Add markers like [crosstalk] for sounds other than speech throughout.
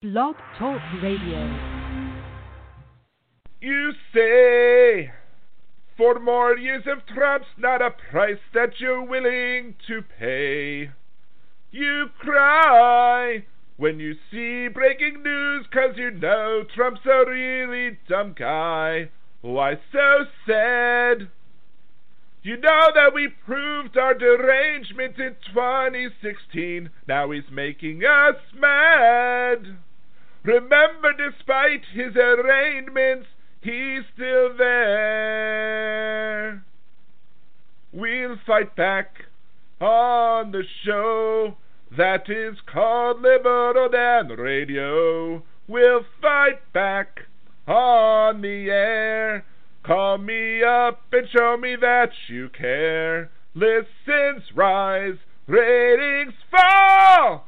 Blog Talk Radio. You say for more years of Trump's not a price that you're willing to pay. You cry when you see breaking news cause you know Trump's a really dumb guy. Why so sad? You know that we proved our derangement in 2016. Now he's making us mad. Remember, despite his arraignments, he's still there. We'll fight back on the show that is called Liberal Dan Radio. We'll fight back on the air. Call me up and show me that you care. Listens rise, ratings fall,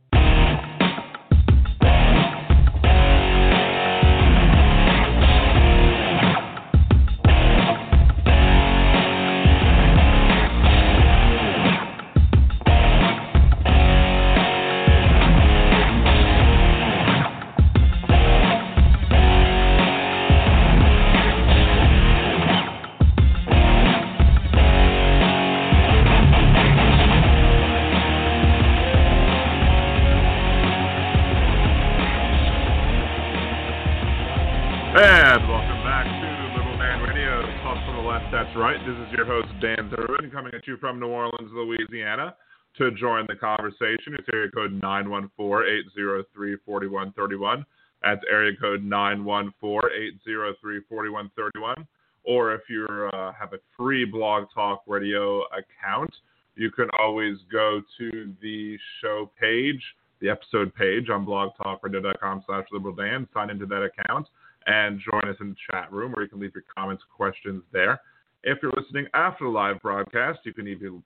You from New Orleans, Louisiana. To join the conversation, it's area code 914-803-4131. That's area code 914-803-4131. Or if you uh, have a free Blog Talk Radio account, you can always go to the show page, the episode page on blogtalkradio.com slash liberaldan, sign into that account, and join us in the chat room where you can leave your comments, questions there. If you're listening after the live broadcast, you can even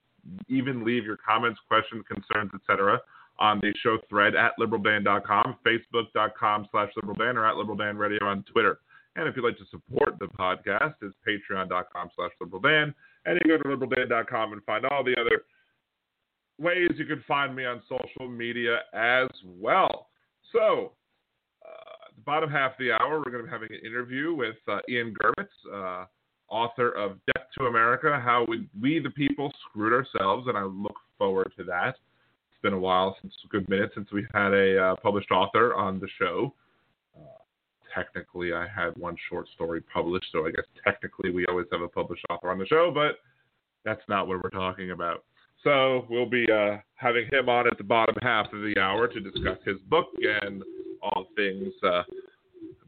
even leave your comments, questions, concerns, etc. on the show thread at liberaldan.com, facebook.com slash liberaldan, or at liberaldanradio on Twitter. And if you'd like to support the podcast, it's patreon.com slash liberaldan. And you go to liberaldan.com and find all the other ways you can find me on social media as well. So, uh, the bottom half of the hour, we're going to be having an interview with uh, Ian Gurvitz, uh, author of Death to America How we, we, the People, Screwed Ourselves, and I look forward to that. It's been a while, since a good minute, since we had a uh, published author on the show. Uh, technically, I had one short story published, so I guess technically we always have a published author on the show, but that's not what we're talking about. So we'll be uh, having him on at the bottom half of the hour to discuss his book and all things uh,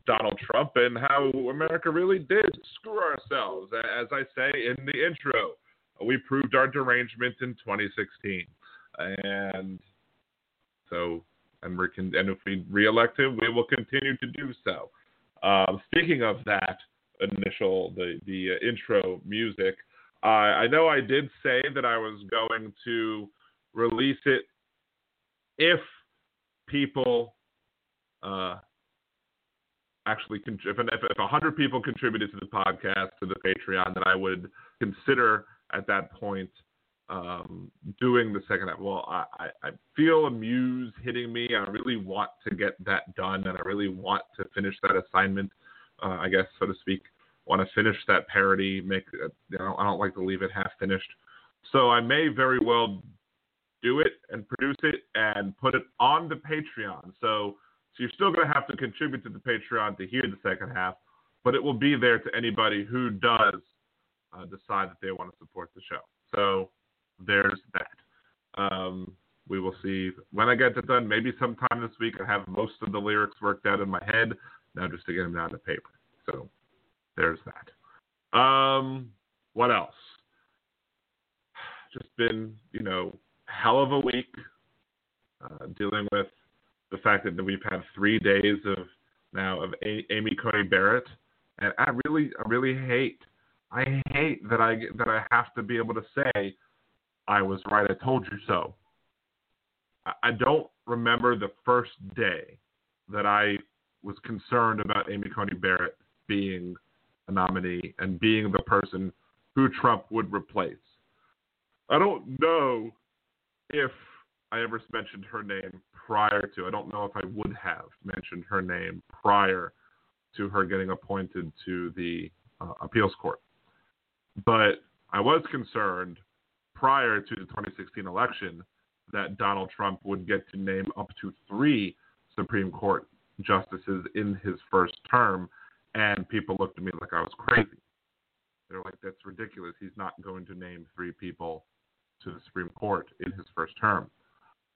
Donald Trump and how America really did screw ourselves. As I say in the intro, we proved our derangement in 2016, and so and we can and if we reelect him, we will continue to do so. Um, speaking of that initial the the uh, intro music, I know I did say that I was going to release it if people uh, actually if if, if 100 people contributed to the podcast to the Patreon, then I would consider at that point um, doing the second half. Well, I, I, feel a muse hitting me. I really want to get that done, and I really want to finish that assignment. Uh, I guess so to speak. Want to finish that parody. Make you know, I don't like to leave it half finished. So I may very well do it and produce it and put it on the Patreon. So so you're still going to have to contribute to the Patreon to hear the second half, but it will be there to anybody who does uh, decide that they want to support the show. So there's that. Um, we will see when I get that done. Maybe sometime this week. I have most of the lyrics worked out in my head. Now just to get them down to paper. So there's that. Um, what else? Just been, you know, hell of a week uh, dealing with the fact that we've had three days of now of a- Amy Coney Barrett, and I really, I really hate, I hate that I that I have to be able to say, I was right, I told you so. I, I don't remember the first day that I was concerned about Amy Coney Barrett being a nominee and being the person who Trump would replace. I don't know if I ever mentioned her name prior to. I don't know if I would have mentioned her name prior to her getting appointed to the uh, appeals court. But I was concerned prior to the 2016 election that Donald Trump would get to name up to three Supreme Court justices in his first term, and people looked at me like I was crazy. They're like, that's ridiculous. He's not going to name three people to the Supreme Court in his first term.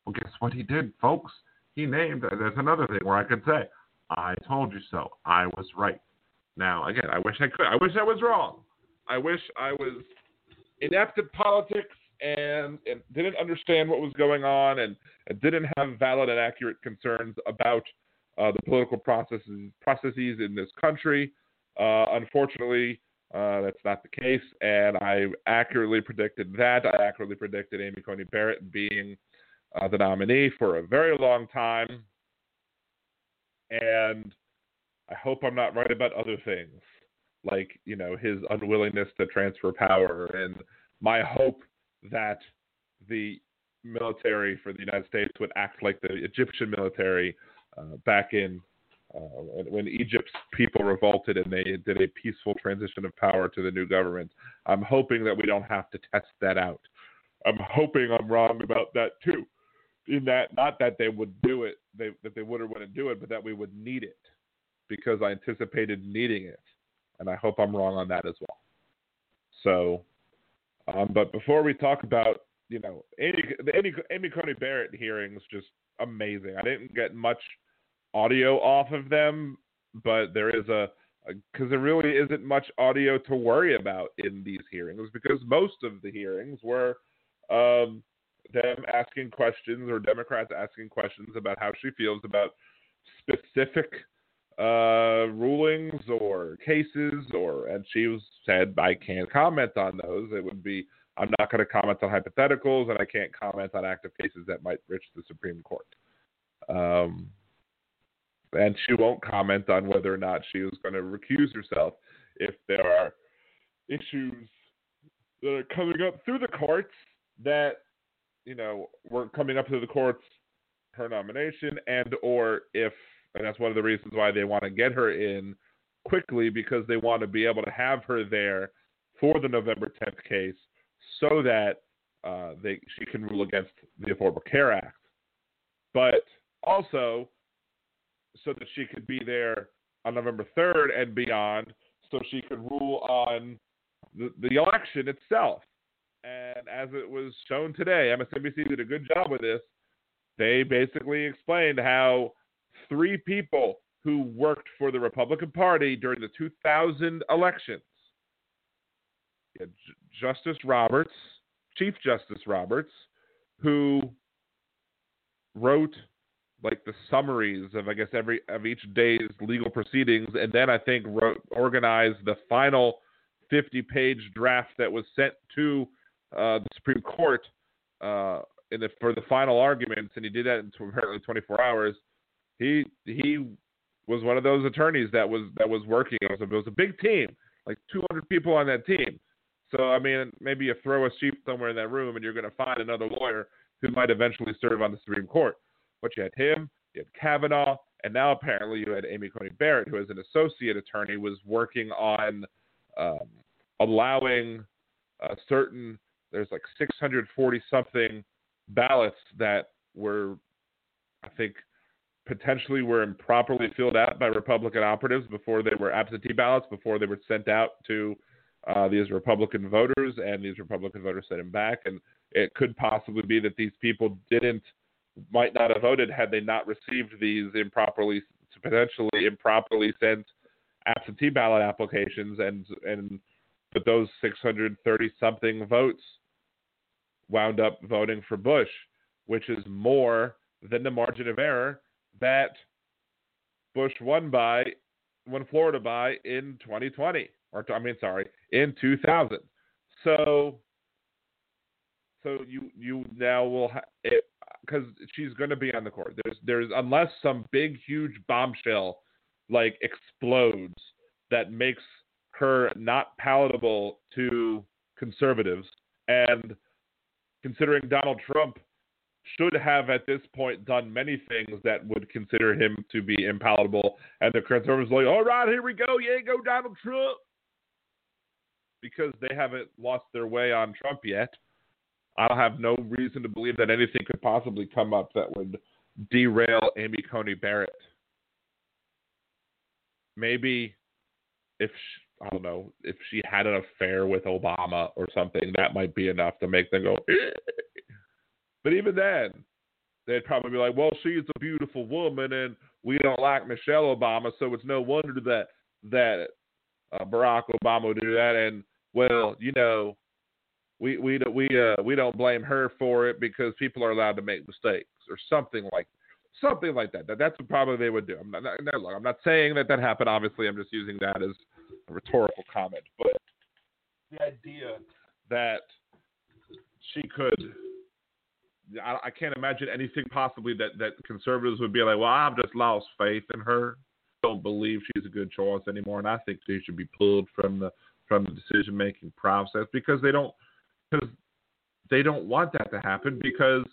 Well, guess what he did, folks? He named, there's another thing where I could say, I told you so. I was right. Now, again, I wish I could. I wish I was wrong. I wish I was inept at politics and, and didn't understand what was going on and, and didn't have valid and accurate concerns about uh, the political processes processes in this country. Uh, unfortunately, uh, that's not the case, and I accurately predicted that. I accurately predicted Amy Coney Barrett being uh, the nominee for a very long time, and I hope I'm not right about other things, like you know his unwillingness to transfer power, and my hope that the military for the United States would act like the Egyptian military uh, back in uh, when Egypt's people revolted and they did a peaceful transition of power to the new government. I'm hoping that we don't have to test that out. I'm hoping I'm wrong about that too. In that, not that they would do it, they, that they would or wouldn't do it, but that we would need it because I anticipated needing it, and I hope I'm wrong on that as well. So, um, but before we talk about, you know, Amy, the Amy, Amy Coney Barrett hearings, just amazing. I didn't get much audio off of them, but there is a because there really isn't much audio to worry about in these hearings because most of the hearings were um, them asking questions or Democrats asking questions about how she feels about specific uh, rulings or cases, or and she was said I can't comment on those. It would be I'm not going to comment on hypotheticals, and I can't comment on active cases that might reach the Supreme Court. Um, and she won't comment on whether or not she is going to recuse herself if there are issues that are coming up through the courts that you know were coming up to the courts her nomination and or if and that's one of the reasons why they want to get her in quickly because they want to be able to have her there for the November 10th case so that uh, they she can rule against the Affordable Care Act. But also so that she could be there on November 3rd and beyond, so she could rule on the, the election itself. And as it was shown today, MSNBC did a good job with this. They basically explained how three people who worked for the Republican Party during the 2000 elections Justice Roberts, Chief Justice Roberts, who wrote like the summaries of I guess every of each day's legal proceedings, and then I think wrote organized the final 50-page draft that was sent to uh, the Supreme Court uh, the, for the final arguments, and he did that in apparently 24 hours. He he was one of those attorneys that was that was working. It was a, it was a big team, like 200 people on that team. So I mean, maybe you throw a sheep somewhere in that room, and you're going to find another lawyer who might eventually serve on the Supreme Court. But you had him, you had Kavanaugh, and now apparently you had Amy Coney Barrett, who, as an associate attorney, was working on um, allowing uh, certain. There's like 640 something ballots that were, I think, potentially were improperly filled out by Republican operatives before they were absentee ballots, before they were sent out to uh, these Republican voters, and these Republican voters sent them back. And it could possibly be that these people didn't might not have voted had they not received these improperly, potentially improperly sent absentee ballot applications, and and but those 630 something votes wound up voting for Bush, which is more than the margin of error that Bush won by, won Florida by in 2020, or I mean, sorry, in 2000. So, so you you now will because ha- eh, she's going to be on the court. There's there's unless some big huge bombshell like explodes that makes her not palatable to conservatives and considering Donald Trump should have at this point done many things that would consider him to be impalatable. And the conservatives are like, all right, here we go. Yeah, go Donald Trump. Because they haven't lost their way on Trump yet. I have no reason to believe that anything could possibly come up that would derail Amy Coney Barrett. Maybe if I don't know if she had an affair with Obama or something, that might be enough to make them go. But even then, they'd probably be like, well, she's a beautiful woman and we don't like Michelle Obama, so it's no wonder that that uh, Barack Obama would do that. And well, you know, we we we uh, we don't blame her for it because people are allowed to make mistakes or something like something like that. that that's what probably they would do. I'm not, not, look, I'm not saying that that happened. Obviously, I'm just using that as a rhetorical comment. But the idea that she could I, I can't imagine anything possibly that that conservatives would be like, well, I've just lost faith in her. Don't believe she's a good choice anymore, and I think she should be pulled from the from the decision making process because they don't because they don't want that to happen because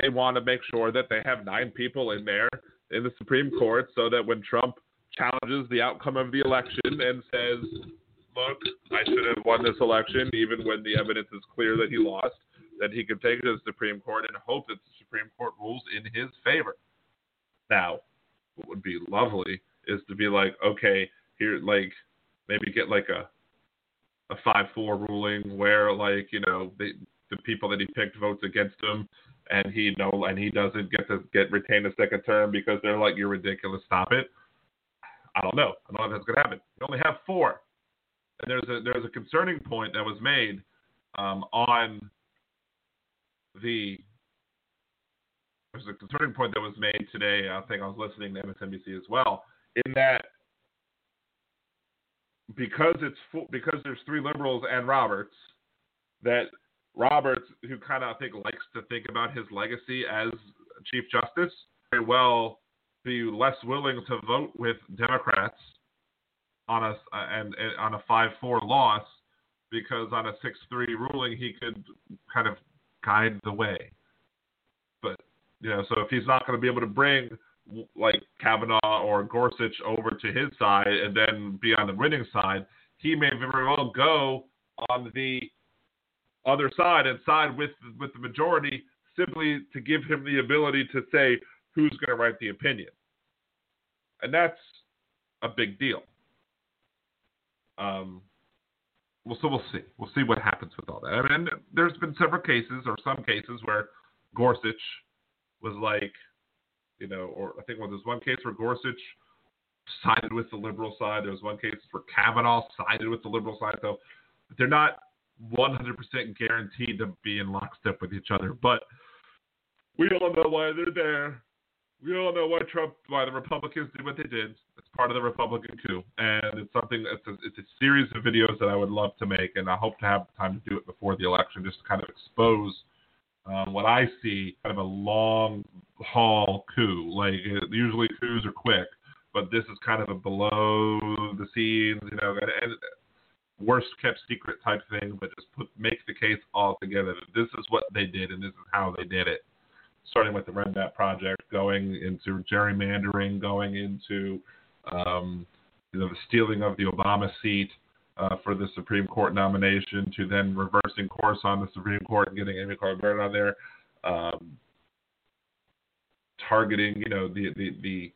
they want to make sure that they have nine people in there in the Supreme Court so that when Trump challenges the outcome of the election and says, look, I should have won this election even when the evidence is clear that he lost, that he could take it to the Supreme Court and hope that the Supreme Court rules in his favor. Now, what would be lovely is to be like, okay, here, like, maybe get like a a five four ruling where like you know the the people that he picked votes against him and he no and he doesn't get to get retain a second term because they're like you're ridiculous stop it i don't know i don't know if that's going to happen you only have four and there's a there's a concerning point that was made um, on the there's a concerning point that was made today. I think I was listening to MSNBC as well. In that, because it's because there's three liberals and Roberts, that Roberts, who kind of I think likes to think about his legacy as Chief Justice, very well be less willing to vote with Democrats on a and, and on a five four loss because on a six three ruling he could kind of guide the way. But you know, so if he's not going to be able to bring like Kavanaugh or Gorsuch over to his side and then be on the winning side, he may very well go on the other side and side with with the majority simply to give him the ability to say who's going to write the opinion. And that's a big deal. Um, well, so we'll see. We'll see what happens with all that. I mean, there's been several cases, or some cases, where Gorsuch was like, you know, or I think well, there's one case where Gorsuch sided with the liberal side. There was one case where Kavanaugh sided with the liberal side. So they're not 100% guaranteed to be in lockstep with each other. But we all know why they're there we all know why Trump, why the Republicans did what they did. It's part of the Republican coup, and it's something. It's a, it's a series of videos that I would love to make, and I hope to have time to do it before the election, just to kind of expose um, what I see, kind of a long haul coup. Like usually coups are quick, but this is kind of a below the scenes, you know, and, and worst kept secret type thing, but just put make the case all together. This is what they did, and this is how they did it starting with the Red Map Project, going into gerrymandering, going into um, you know the stealing of the Obama seat uh, for the Supreme Court nomination, to then reversing course on the Supreme Court and getting Amy Barrett on there, um, targeting you know the the the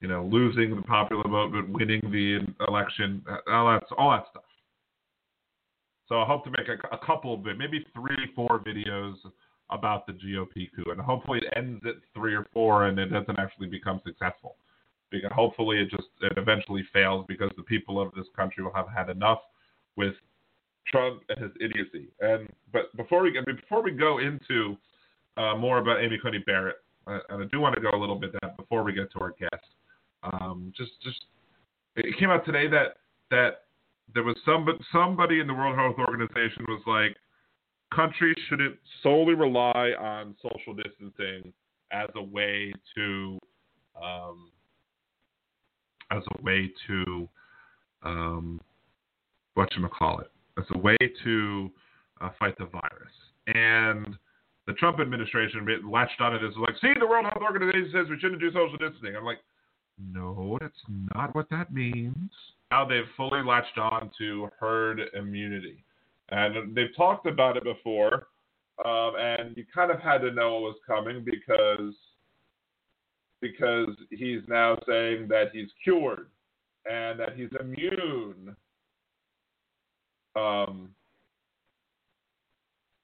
you know losing the popular vote but winning the election, all that all that stuff. So I hope to make a, a couple of maybe three, four videos about the GOP coup, and hopefully it ends at three or four, and it doesn't actually become successful. Because hopefully it just it eventually fails because the people of this country will have had enough with Trump and his idiocy. And but before we before we go into uh, more about Amy Coney Barrett, uh, and I do want to go a little bit that before we get to our guest. Um, just just it came out today that that there was some somebody in the World Health Organization was like countries shouldn't solely rely on social distancing as a way to um, as a way to um, what you call it as a way to uh, fight the virus and the Trump administration latched on it as like, see, the World Health Organization says we shouldn't do social distancing. I'm like, no, that's not what that means. Now they've fully latched on to herd immunity. And they've talked about it before, um, and you kind of had to know it was coming because because he's now saying that he's cured and that he's immune. Um,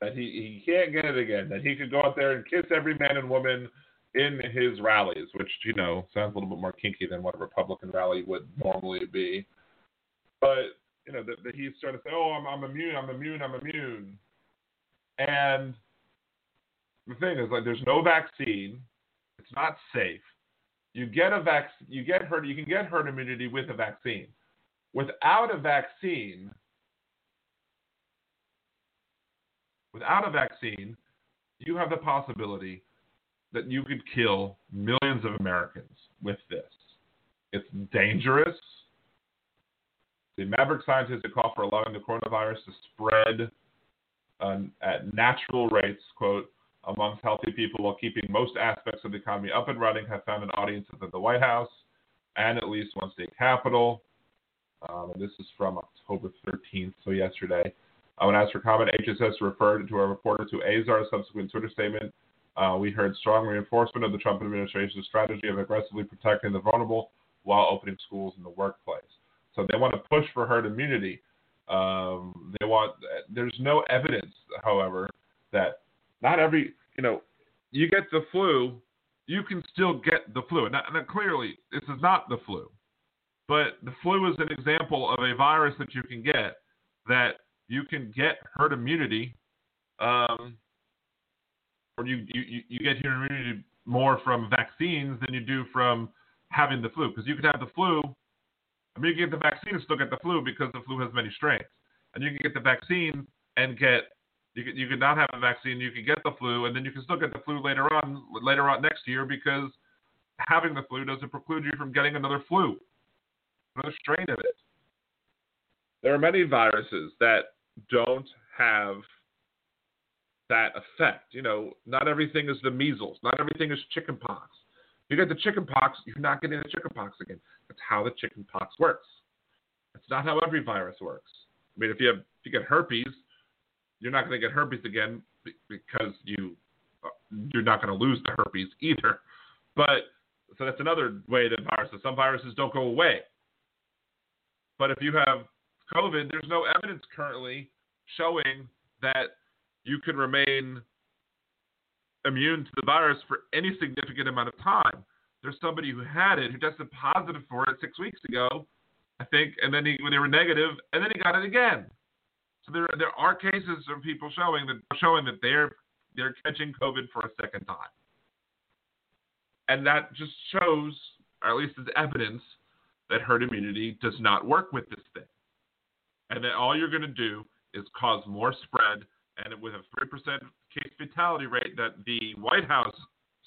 that he, he can't get it again, that he could go out there and kiss every man and woman in his rallies, which, you know, sounds a little bit more kinky than what a Republican rally would normally be. But, you know, that, that he's trying to say, oh, I'm, I'm immune, I'm immune, I'm immune. And the thing is, like, there's no vaccine. It's not safe. You get a vac, you get herd, you can get herd immunity with a vaccine. Without a vaccine, without a vaccine, you have the possibility that you could kill millions of Americans with this. It's dangerous. The Maverick scientists call for allowing the coronavirus to spread um, at natural rates, quote, amongst healthy people while keeping most aspects of the economy up and running have found an audience at the White House and at least one state capital. Um, this is from October 13th, so yesterday. Uh, when asked for comment, HHS referred to a reporter to Azar's subsequent Twitter statement uh, we heard strong reinforcement of the Trump administration's strategy of aggressively protecting the vulnerable while opening schools and the workplace. So they want to push for herd immunity. Um, they want. There's no evidence, however, that not every you know you get the flu, you can still get the flu. And, now, clearly, this is not the flu, but the flu is an example of a virus that you can get that you can get herd immunity. Um, or you, you, you get herd immunity more from vaccines than you do from having the flu. Because you could have the flu, I mean, you can get the vaccine and still get the flu because the flu has many strains. And you can get the vaccine and get you could you could not have a vaccine, you could get the flu, and then you can still get the flu later on later on next year because having the flu doesn't preclude you from getting another flu, another strain of it. There are many viruses that don't have that effect. You know, not everything is the measles, not everything is chickenpox. You get the chickenpox, you're not getting the chickenpox again. That's how the chickenpox works. That's not how every virus works. I mean, if you have if you get herpes, you're not going to get herpes again because you you're not going to lose the herpes either. But so that's another way that viruses. Some viruses don't go away. But if you have COVID, there's no evidence currently showing that you can remain immune to the virus for any significant amount of time. There's somebody who had it who tested positive for it six weeks ago, I think, and then he, when they were negative, and then he got it again. So there there are cases of people showing that showing that they're they're catching COVID for a second time, and that just shows, or at least is evidence, that herd immunity does not work with this thing, and that all you're going to do is cause more spread and with a 3% case fatality rate that the White House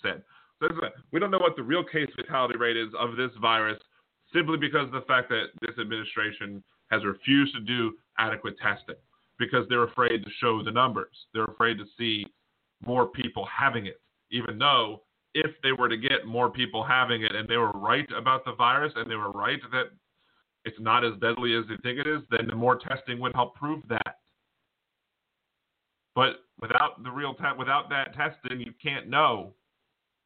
said. So we don't know what the real case fatality rate is of this virus simply because of the fact that this administration has refused to do adequate testing because they're afraid to show the numbers. They're afraid to see more people having it, even though if they were to get more people having it and they were right about the virus and they were right that it's not as deadly as they think it is, then the more testing would help prove that. But without the real te- without that testing, you can't know.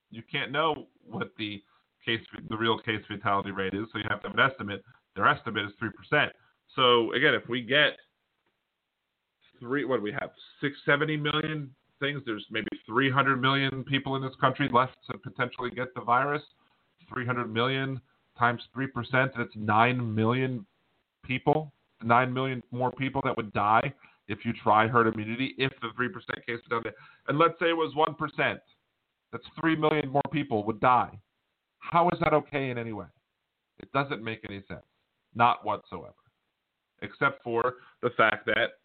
You can't know what the case the real case fatality rate is. So you have to have an estimate. Their estimate is three percent. So again, if we get three, what do we have? Six, seventy million things. There's maybe 300 million people in this country left to potentially get the virus. 300 million times three percent. That's nine million people. Nine million more people that would die if you try herd immunity, if the 3% case fatality, and let's say it was 1%, that's 3 million more people would die. How is that okay in any way? It doesn't make any sense. Not whatsoever. Except for the fact that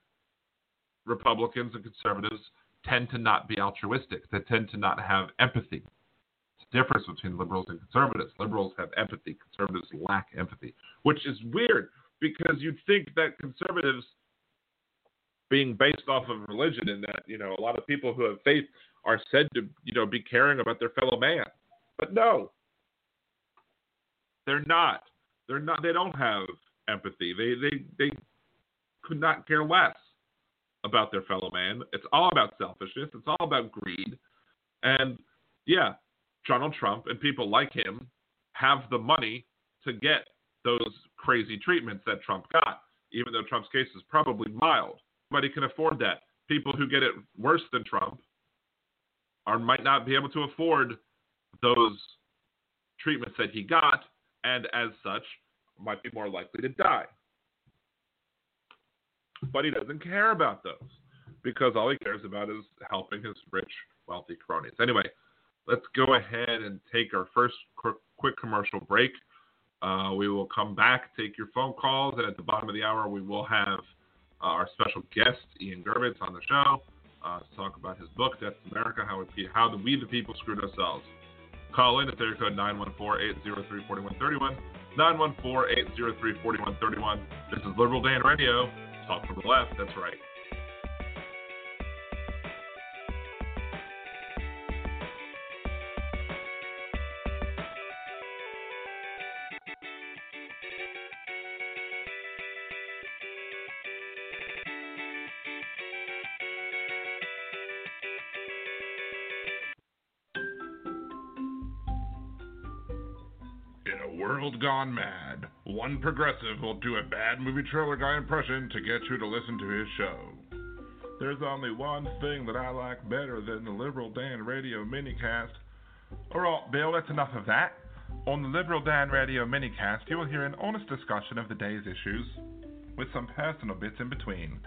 Republicans and conservatives tend to not be altruistic. They tend to not have empathy. It's the difference between liberals and conservatives. Liberals have empathy, conservatives lack empathy, which is weird because you'd think that conservatives, being based off of religion, and that you know a lot of people who have faith are said to you know be caring about their fellow man, but no, they're not. They're not. They don't have empathy. They they they could not care less about their fellow man. It's all about selfishness. It's all about greed. And yeah, Donald Trump and people like him have the money to get those crazy treatments that Trump got, even though Trump's case is probably mild. Nobody can afford that. People who get it worse than Trump are might not be able to afford those treatments that he got, and as such, might be more likely to die. But he doesn't care about those because all he cares about is helping his rich, wealthy cronies. Anyway, let's go ahead and take our first quick commercial break. Uh, we will come back, take your phone calls, and at the bottom of the hour, we will have uh, our special guest, Ian Gurvitz, on the show uh, to talk about his book, That's America How We, How we the People Screwed Ourselves. Call in at area code 914-803-4131, 914-803-4131. This is Liberal Dan Radio. Talk from the left, that's right. Gone mad, one progressive will do a bad movie trailer guy impression to get you to listen to his show. There's only one thing that I like better than the Liberal Dan Radio minicast. Alright, Bill, that's enough of that. On the Liberal Dan Radio minicast, you will hear an honest discussion of the day's issues, with some personal bits in between.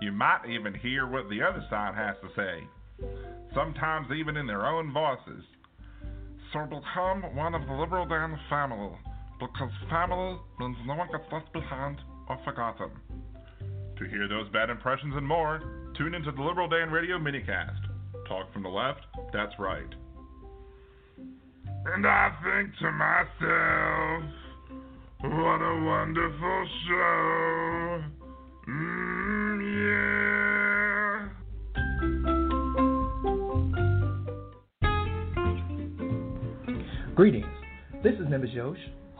You might even hear what the other side has to say, sometimes even in their own voices. So become one of the Liberal Dan family, because family means no one gets left behind or forgotten. To hear those bad impressions and more, tune into the Liberal Dan Radio minicast. Talk from the left, that's right. And I think to myself, what a wonderful show. Mm, yeah. Greetings. This is Nimbus Yosh,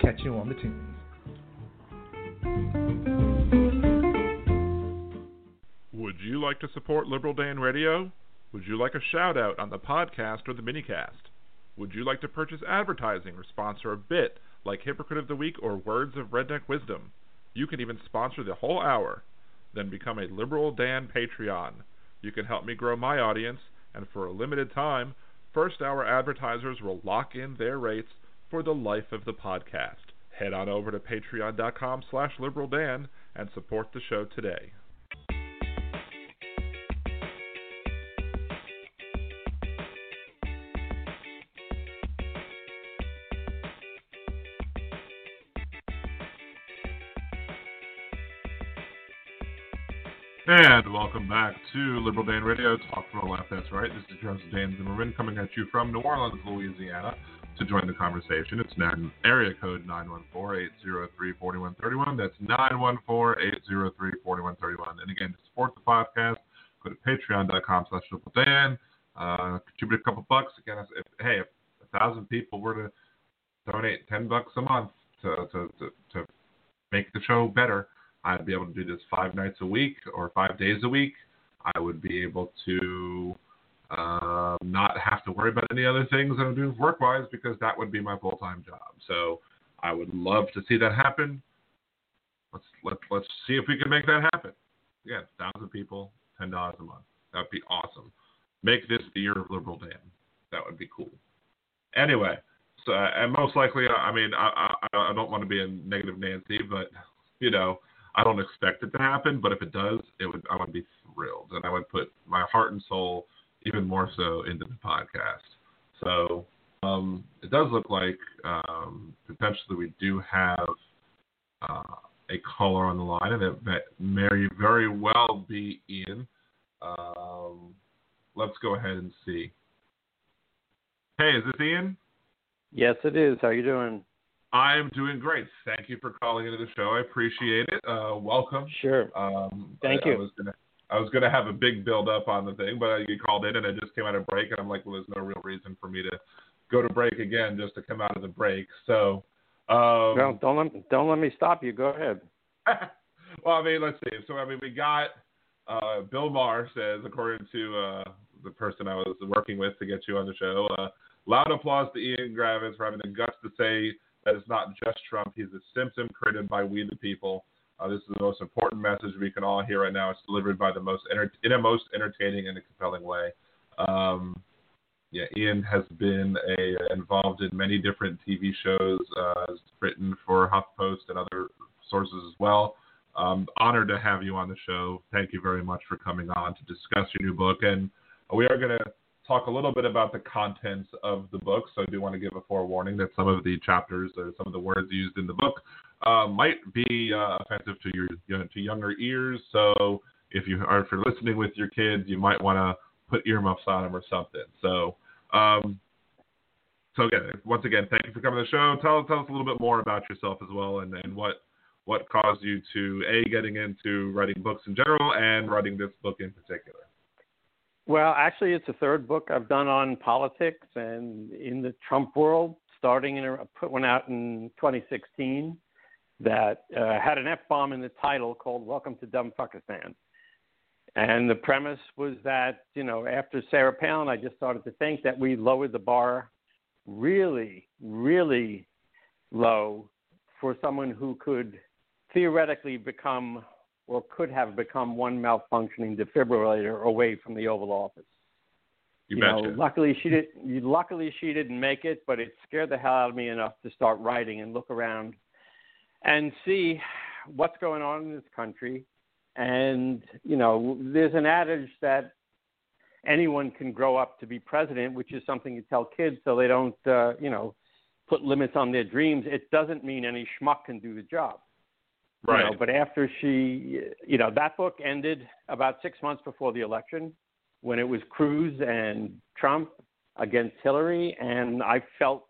Catch you on the tunes. Would you like to support Liberal Dan Radio? Would you like a shout out on the podcast or the minicast? Would you like to purchase advertising or sponsor a bit like Hypocrite of the Week or Words of Redneck Wisdom? You can even sponsor the whole hour. Then become a Liberal Dan Patreon. You can help me grow my audience, and for a limited time, First hour advertisers will lock in their rates for the life of the podcast. Head on over to patreon.com slash liberaldan and support the show today. And welcome back to Liberal Dan Radio, Talk from the Left. That's right. This is Joseph Dan Zimmerman coming at you from New Orleans, Louisiana. To join the conversation, it's nine, area code 914-803-4131. That's 914-803-4131. And again, to support the podcast, go to patreon.com slash Dan. Uh, contribute a couple bucks. Again, if, hey, if a thousand people were to donate 10 bucks a month to, to, to, to make the show better, I'd be able to do this five nights a week or five days a week. I would be able to um, not have to worry about any other things that I'm doing work wise because that would be my full time job. So I would love to see that happen. Let's let let's see if we can make that happen. Yeah, thousand people, ten dollars a month. That'd be awesome. Make this the year of liberal Dan. That would be cool. Anyway, so and most likely, I mean, I I, I don't want to be a negative Nancy, but you know, I don't expect it to happen. But if it does, it would I would be thrilled, and I would put my heart and soul even more so into the podcast. So um, it does look like um, potentially we do have uh, a caller on the line, and it may very well be Ian. Um, let's go ahead and see. Hey, is this Ian? Yes, it is. How are you doing? I'm doing great. Thank you for calling into the show. I appreciate it. Uh, welcome. Sure. Um, Thank I, you. I I was gonna have a big build up on the thing, but you called in and I just came out of break, and I'm like, well, there's no real reason for me to go to break again just to come out of the break. So. Um, don't let don't let me stop you. Go ahead. [laughs] well, I mean, let's see. So, I mean, we got uh, Bill Maher says, according to uh, the person I was working with to get you on the show, uh, loud applause to Ian Gurvitz for having the guts to say that it's not just Trump. He's a symptom created by we the people. Uh, this is the most important message we can all hear right now. It's delivered by the most enter- in a most entertaining and compelling way. Um, yeah, Ian has been a, involved in many different TV shows, uh, written for HuffPost and other sources as well. Um, honored to have you on the show. Thank you very much for coming on to discuss your new book. And we are going to talk a little bit about the contents of the book. So I do want to give a forewarning that some of the chapters or some of the words used in the book uh, might be uh, offensive to your you know, to younger ears. So if you are if you're listening with your kids, you might want to put earmuffs on them or something. So. Um, so again, once again, thank you for coming to the show. Tell, tell us a little bit more about yourself as well, and, and what what caused you to a getting into writing books in general and writing this book in particular. Well, actually, it's the third book I've done on politics and in the Trump world. Starting in, I put one out in 2016 that uh, had an F bomb in the title called "Welcome to Dumb Fuckistan." And the premise was that, you know, after Sarah Palin, I just started to think that we lowered the bar really, really low for someone who could theoretically become or could have become one malfunctioning defibrillator away from the Oval Office. You, you know, luckily she did. Luckily she didn't make it, but it scared the hell out of me enough to start writing and look around and see what's going on in this country. And you know, there's an adage that anyone can grow up to be president, which is something you tell kids so they don't, uh, you know, put limits on their dreams. It doesn't mean any schmuck can do the job. Right. You know, but after she, you know, that book ended about six months before the election when it was Cruz and Trump against Hillary. And I felt,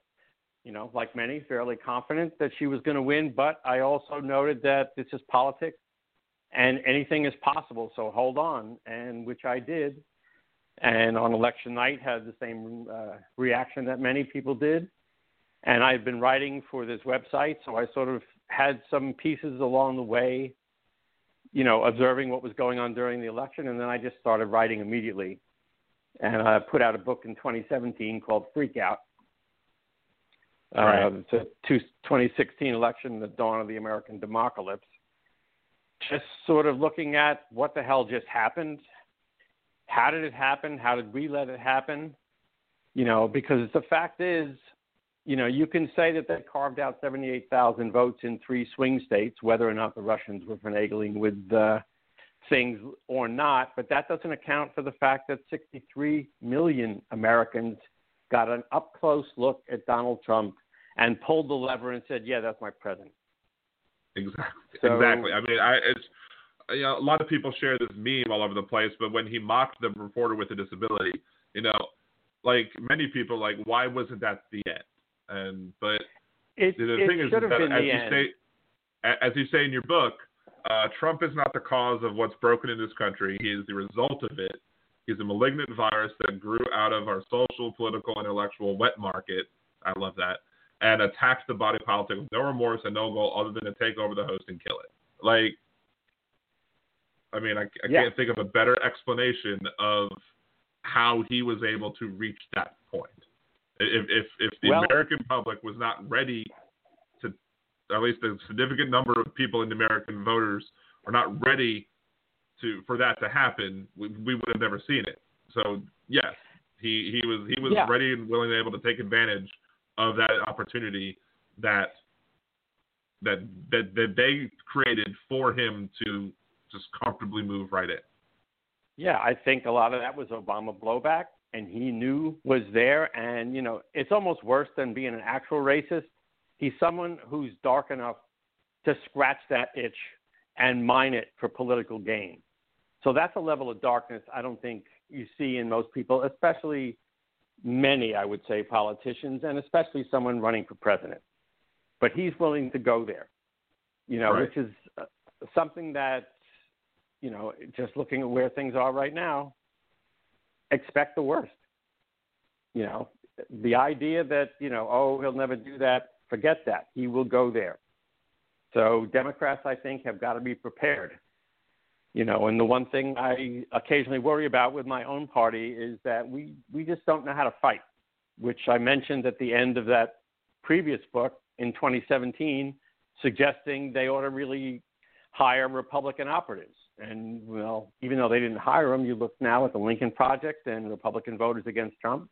you know, like many, fairly confident that she was going to win. But I also noted that this is politics and anything is possible. So hold on. And which I did. And on election night, had the same uh, reaction that many people did. And I've been writing for this website, so I sort of had some pieces along the way, you know, observing what was going on during the election, and then I just started writing immediately. And I put out a book in 2017 called Freak Out. Right. Uh, it's 2016 election, the dawn of the American democracy. Just sort of looking at what the hell just happened. How did it happen? How did we let it happen? You know, because the fact is, you know, you can say that they carved out 78,000 votes in three swing states, whether or not the Russians were finagling with uh, things or not, but that doesn't account for the fact that 63 million Americans got an up close look at Donald Trump and pulled the lever and said, "Yeah, that's my president." Exactly. So- exactly. I mean, I it's you know, a lot of people share this meme all over the place, but when he mocked the reporter with a disability, you know, like many people, like why wasn't that the end? And but It, the it thing is, is that as you end. say, as you say in your book, uh, Trump is not the cause of what's broken in this country. He is the result of it. He's a malignant virus that grew out of our social, political, intellectual wet market. I love that. And attacked the body politic with no remorse and no goal other than to take over the host and kill it. Like, I mean, I, I Yeah. can't think of a better explanation of how he was able to reach that point. If if if the Well- American public was not ready to at least a significant number of people in the American voters are not ready to for that to happen, we, we would have never seen it. So yes, he he was he was Yeah. ready and willing and able to take advantage of that opportunity that that that that they created for him to just comfortably move right in. Yeah, I think a lot of that was Obama blowback, and he knew was there. And you know, it's almost worse than being an actual racist. He's someone who's dark enough to scratch that itch and mine it for political gain. So that's a level of darkness I don't think you see in most people, especially many, I would say, politicians, and especially someone running for president. But he's willing to go there, you know, Right. which is uh, something that, you know, just looking at where things are right now, expect the worst. You know, the idea that, you know, oh, he'll never do that, forget that. He will go there. So Democrats, I think, have got to be prepared. You know, and the one thing I occasionally worry about with my own party is that we, we just don't know how to fight, which I mentioned at the end of that previous book in 2017, suggesting they ought to really hire Republican operatives. And, well, even though they didn't hire them, you look now at the Lincoln Project and Republican voters against Trump.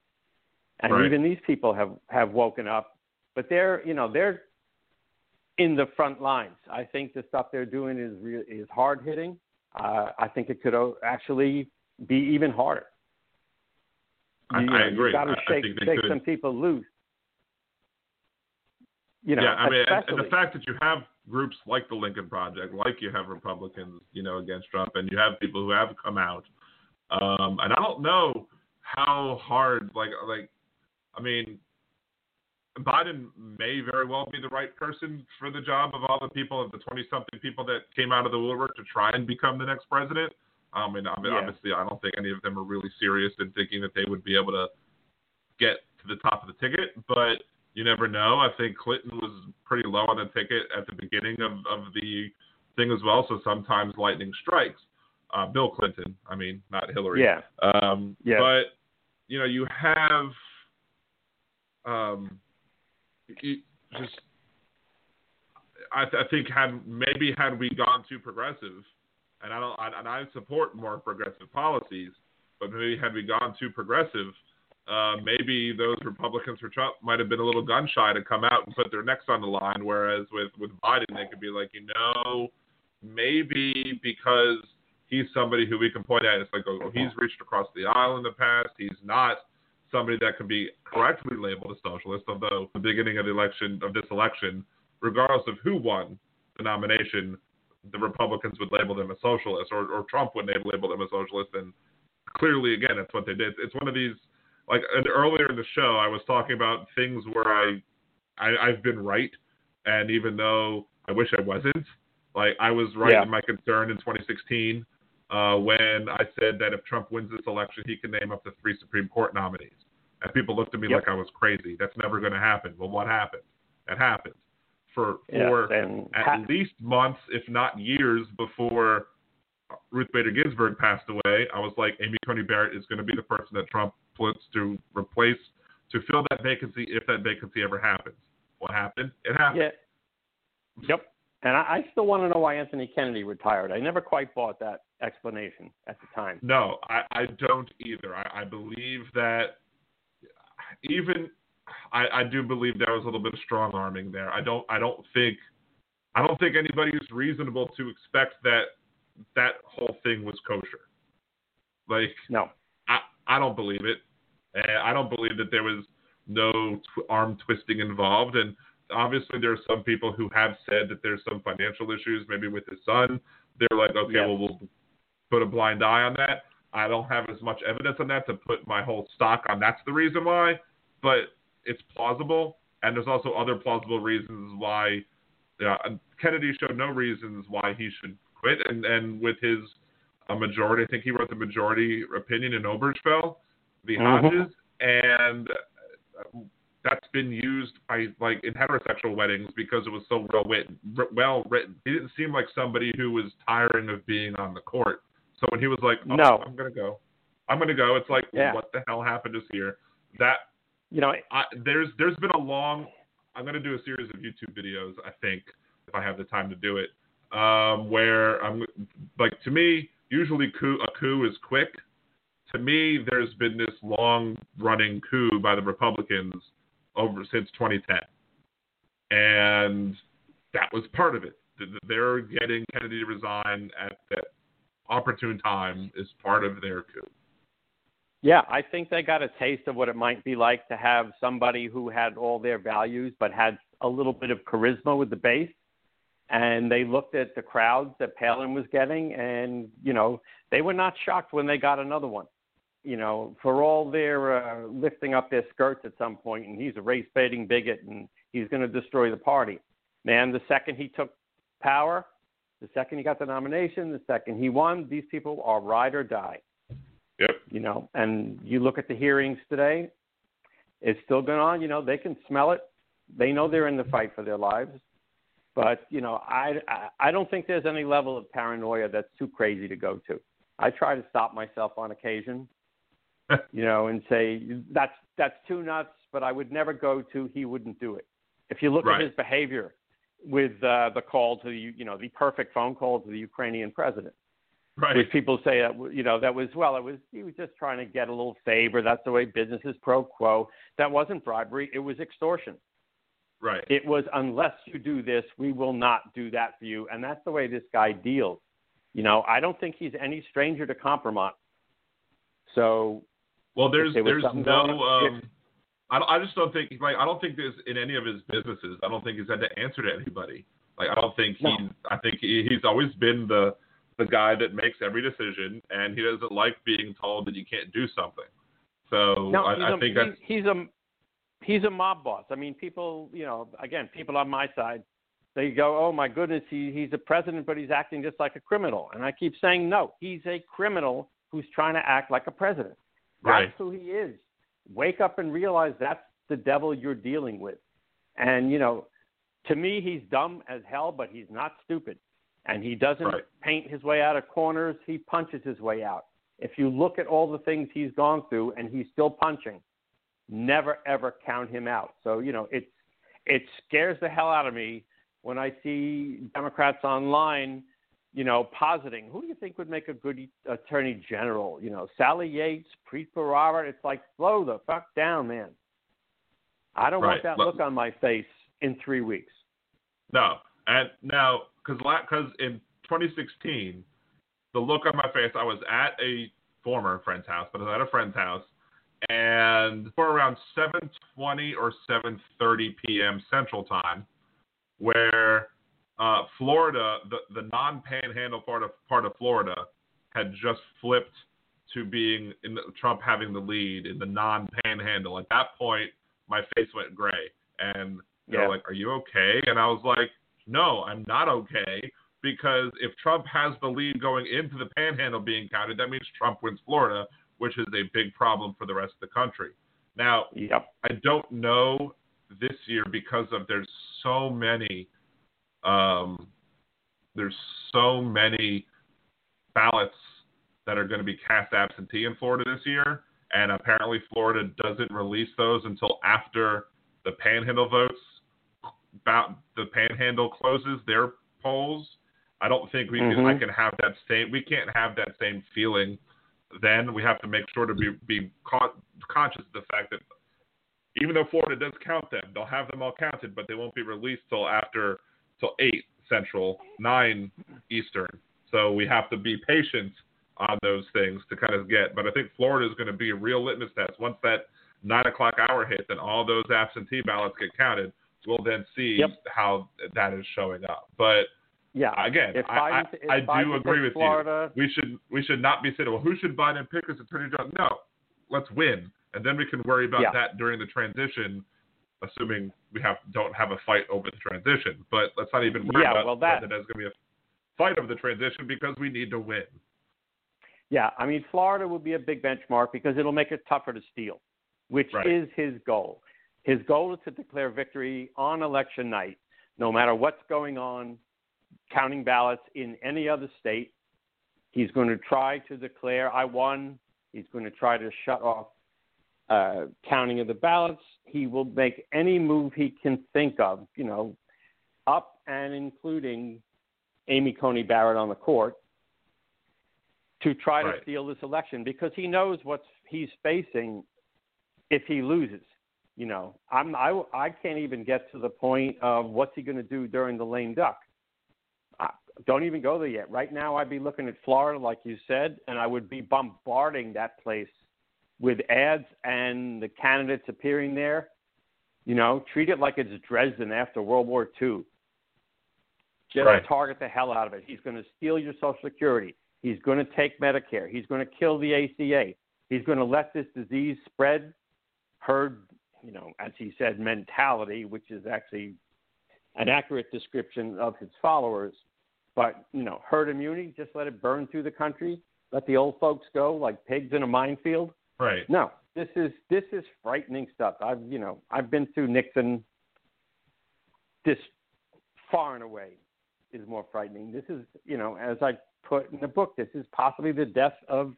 And Right. even these people have, have woken up. But they're, you know, they're in the front lines. I think the stuff they're doing is re- is hard hitting. Uh, I think it could actually be even harder. I, you I agree. You've got to shake, shake could. some people loose. You know, yeah, I mean, and, and the fact that you have groups like the Lincoln Project, like you have Republicans, you know, against Trump, and you have people who have come out, um, and I don't know how hard, like, like, I mean, Biden may very well be the right person for the job of all the people of the twenty-something people that came out of the woodwork to try and become the next president. I mean, ob- Yeah. obviously, I don't think any of them are really serious in thinking that they would be able to get to the top of the ticket, but you never know. I think Clinton was pretty low on the ticket at the beginning of, of the thing as well, so sometimes lightning strikes. Uh, Bill Clinton, I mean, not Hillary. yeah, Um, Yes. But you know, you have um, just. I, th- I think had maybe had we gone too progressive, and I don't, I, and I support more progressive policies, but maybe had we gone too progressive, uh, maybe those Republicans for Trump might have been a little gun shy to come out and put their necks on the line. Whereas with with Biden, they could be like, you know, maybe because he's somebody who we can point at. It's like, oh, he's reached across the aisle in the past. He's not somebody that can be correctly labeled a socialist. Although the beginning of the election of this election, regardless of who won the nomination, the Republicans would label them a socialist, or, or Trump would label them a socialist. And clearly, again, that's what they did. It's one of these. Like and earlier in the show, I was talking about things where I, I I've been right, and even though I wish I wasn't, like I was right Yeah. in my concern in 2016 uh, when I said that if Trump wins this election, he can name up to three Supreme Court nominees. And people looked at me Yep. like I was crazy. That's never going to happen. Well, what happened? That happened for for and at ha- least months, if not years, before Ruth Bader Ginsburg passed away. I was like, Amy Coney Barrett is going to be the person that Trump puts to replace to fill that vacancy if that vacancy ever happens. What happened? It happened. Yeah. Yep. And I, I still want to know why Anthony Kennedy retired. I never quite bought that explanation at the time. No, I, I don't either. I, I believe that even I, I do believe there was a little bit of strong arming there. I don't I don't think I don't think anybody is reasonable to expect that that whole thing was kosher. Like No. I I don't believe it. And I don't believe that there was no tw- arm twisting involved. And obviously, there are some people who have said that there's some financial issues, maybe with his son. They're like, okay, Yeah. well, we'll put a blind eye on that. I don't have as much evidence on that to put my whole stock on. That's the reason why, but it's plausible. And there's also other plausible reasons why. Yeah, Kennedy showed no reasons why he should quit, and and with his a majority, I think he wrote the majority opinion in Obergefell v. Mhm. Hodges, and uh, that's been used by like in heterosexual weddings because it was so well written. Well written. He didn't seem like somebody who was tiring of being on the court. So when he was like, oh, No. I'm gonna go, I'm gonna go. It's like, Yeah. what the hell happened just here? That You know, I, there's there's been a long I'm going to do a series of YouTube videos. I think if I have the time to do it, um, where I'm like to me, usually coup, a coup is quick. To me, there's been this long running coup by the Republicans over since 2010, and that was part of it. They're getting Kennedy to resign at that opportune time is part of their coup. Yeah, I think they got a taste of what it might be like to have somebody who had all their values but had a little bit of charisma with the base. And they looked at the crowds that Palin was getting, and you know they were not shocked when they got another one. You know, for all their uh, lifting up their skirts at some point, and he's a race baiting bigot, and he's going to destroy the party. Man, the second he took power, the second he got the nomination, the second he won, these people are ride or die. Yep. You know, and you look at the hearings today, it's still going on. You know, they can smell it. They know they're in the fight for their lives. But you know, I I don't think there's any level of paranoia that's too crazy to go to. I try to stop myself on occasion, [laughs] you know, and say that's that's too nuts. But I would never go to he wouldn't do it. If you look right. at his behavior with uh, the call to the you know the perfect phone call to the Ukrainian president, Right. Which people say that you know that was well, it was he was just trying to get a little favor. That's the way business is pro quo. That wasn't bribery. It was extortion. Right. It was unless you do this, we will not do that for you, and that's the way this guy deals. You know, I don't think he's any stranger to compromise. So. Well, there's there there's no. Um, I, I just don't think like I don't think there's in any of his businesses. I don't think he's had to answer to anybody. Like I don't think he's. No. I think he, he's always been the the guy that makes every decision, and he doesn't like being told that you can't do something. So no, I, a, I think that's he's a he's a mob boss. I mean, people, you know, again, people on my side, they go, "Oh my goodness, he he's a president, but he's acting just like a criminal." And I keep saying, "No, he's a criminal who's trying to act like a president. That's right. who he is. Wake up and realize that's the devil you're dealing with." And you know, to me, he's dumb as hell, but he's not stupid and he doesn't right. paint his way out of corners. He punches his way out. If you look at all the things he's gone through, and he's still punching, never ever count him out. So you know, it's it scares the hell out of me when I see Democrats online, you know, positing who do you think would make a good attorney general? You know, Sally Yates, Preet Bharara. It's like slow the fuck down, man. I don't right. want that look on my face in three weeks. No, and now because because in 2016, the look on my face, I was at a former friend's house, but I was at a friend's house, and for around 7:20 or 7:30 p.m. Central Time, where uh, Florida, the the non-panhandle part of part of Florida, had just flipped to being in the, Trump having the lead in the non-panhandle. At that point, my face went gray, and they're yeah. like, "Are you okay?" And I was like, no, I'm not okay because if Trump has the lead going into the panhandle being counted, that means Trump wins Florida, which is a big problem for the rest of the country. Now, yep. I don't know this year because of there's so many um, there's so many ballots that are going to be cast absentee in Florida this year, and apparently Florida doesn't release those until after the panhandle votes about the Panhandle closes their polls, I don't think we mm-hmm. can. I can have that same. We can't have that same feeling. Then we have to make sure to be be conscious of the fact that even though Florida does count them, they'll have them all counted, but they won't be released till after till eight Central, nine Eastern. So we have to be patient on those things to kind of get. But I think Florida is going to be a real litmus test. Once that nine o'clock hour hits and all those absentee ballots get counted, we'll then see yep. how that is showing up. But yeah, again, if I, Biden, I, if I do agree with Florida, you. We should we should not be saying, well, who should Biden pick as attorney general? No, let's win, and then we can worry about yeah. that during the transition, assuming we have don't have a fight over the transition. But let's not even worry yeah, about well, that, that there's going to be a fight over the transition because we need to win. Yeah, I mean, Florida will be a big benchmark because it'll make it tougher to steal, which right. is his goal. His goal is to declare victory on election night, no matter what's going on, counting ballots in any other state. He's going to try to declare, I won. He's going to try to shut off uh, counting of the ballots. He will make any move he can think of, you know, up and including Amy Coney Barrett on the court to try Right. to steal this election because he knows what he's facing if he loses. You know, I'm I I can't even get to the point of what's he going to do during the lame duck. I, don't even go there yet. Right now, I'd be looking at Florida, like you said, and I would be bombarding that place with ads and the candidates appearing there. You know, treat it like it's Dresden after World War II. Just Right. target the hell out of it. He's going to steal your Social Security. He's going to take Medicare. He's going to kill the ACA. He's going to let this disease spread. Herd, you know, as he said, mentality, which is actually an accurate description of his followers. But you know, herd immunity, just let it burn through the country. Let the old folks go like pigs in a minefield. Right. No, this is this is frightening stuff. I've you know I've been through Nixon. This far and away is more frightening. This is you know as I put in the book, this is possibly the death of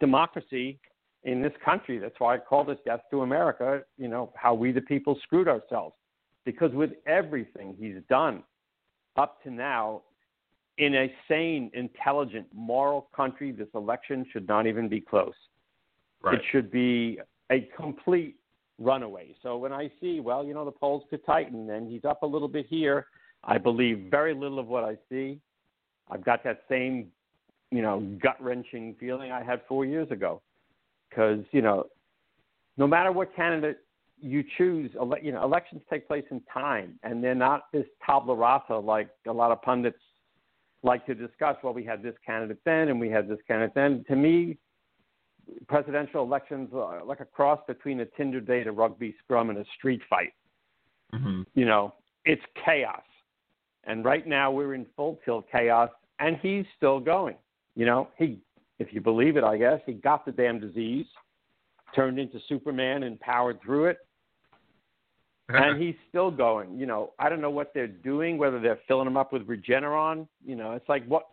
democracy in this country. That's why I called it Death to America. You know how we the people screwed ourselves because with everything he's done up to now. In a sane, intelligent, moral country, this election should not even be close Right. it should be a complete runaway. So when I see, well, you know, the polls could tighten and he's up a little bit here, I believe very little of what I see. I've got that same, you know, gut wrenching feeling I had four years ago. Because, you know, no matter what candidate you choose, ele- you know, elections take place in time and they're not this tabula rasa like a lot of pundits like to discuss. Well, we had this candidate then and we had this candidate then. To me, presidential elections are like a cross between a Tinder date, a rugby scrum, and a street fight. hmm You know, it's chaos. And right now we're in full tilt chaos, and he's still going. You know, he, if you believe it, I guess, he got the damn disease, turned into Superman and powered through it, [laughs] and he's still going. You know, I don't know what they're doing, whether they're filling him up with Regeneron. You know, it's like what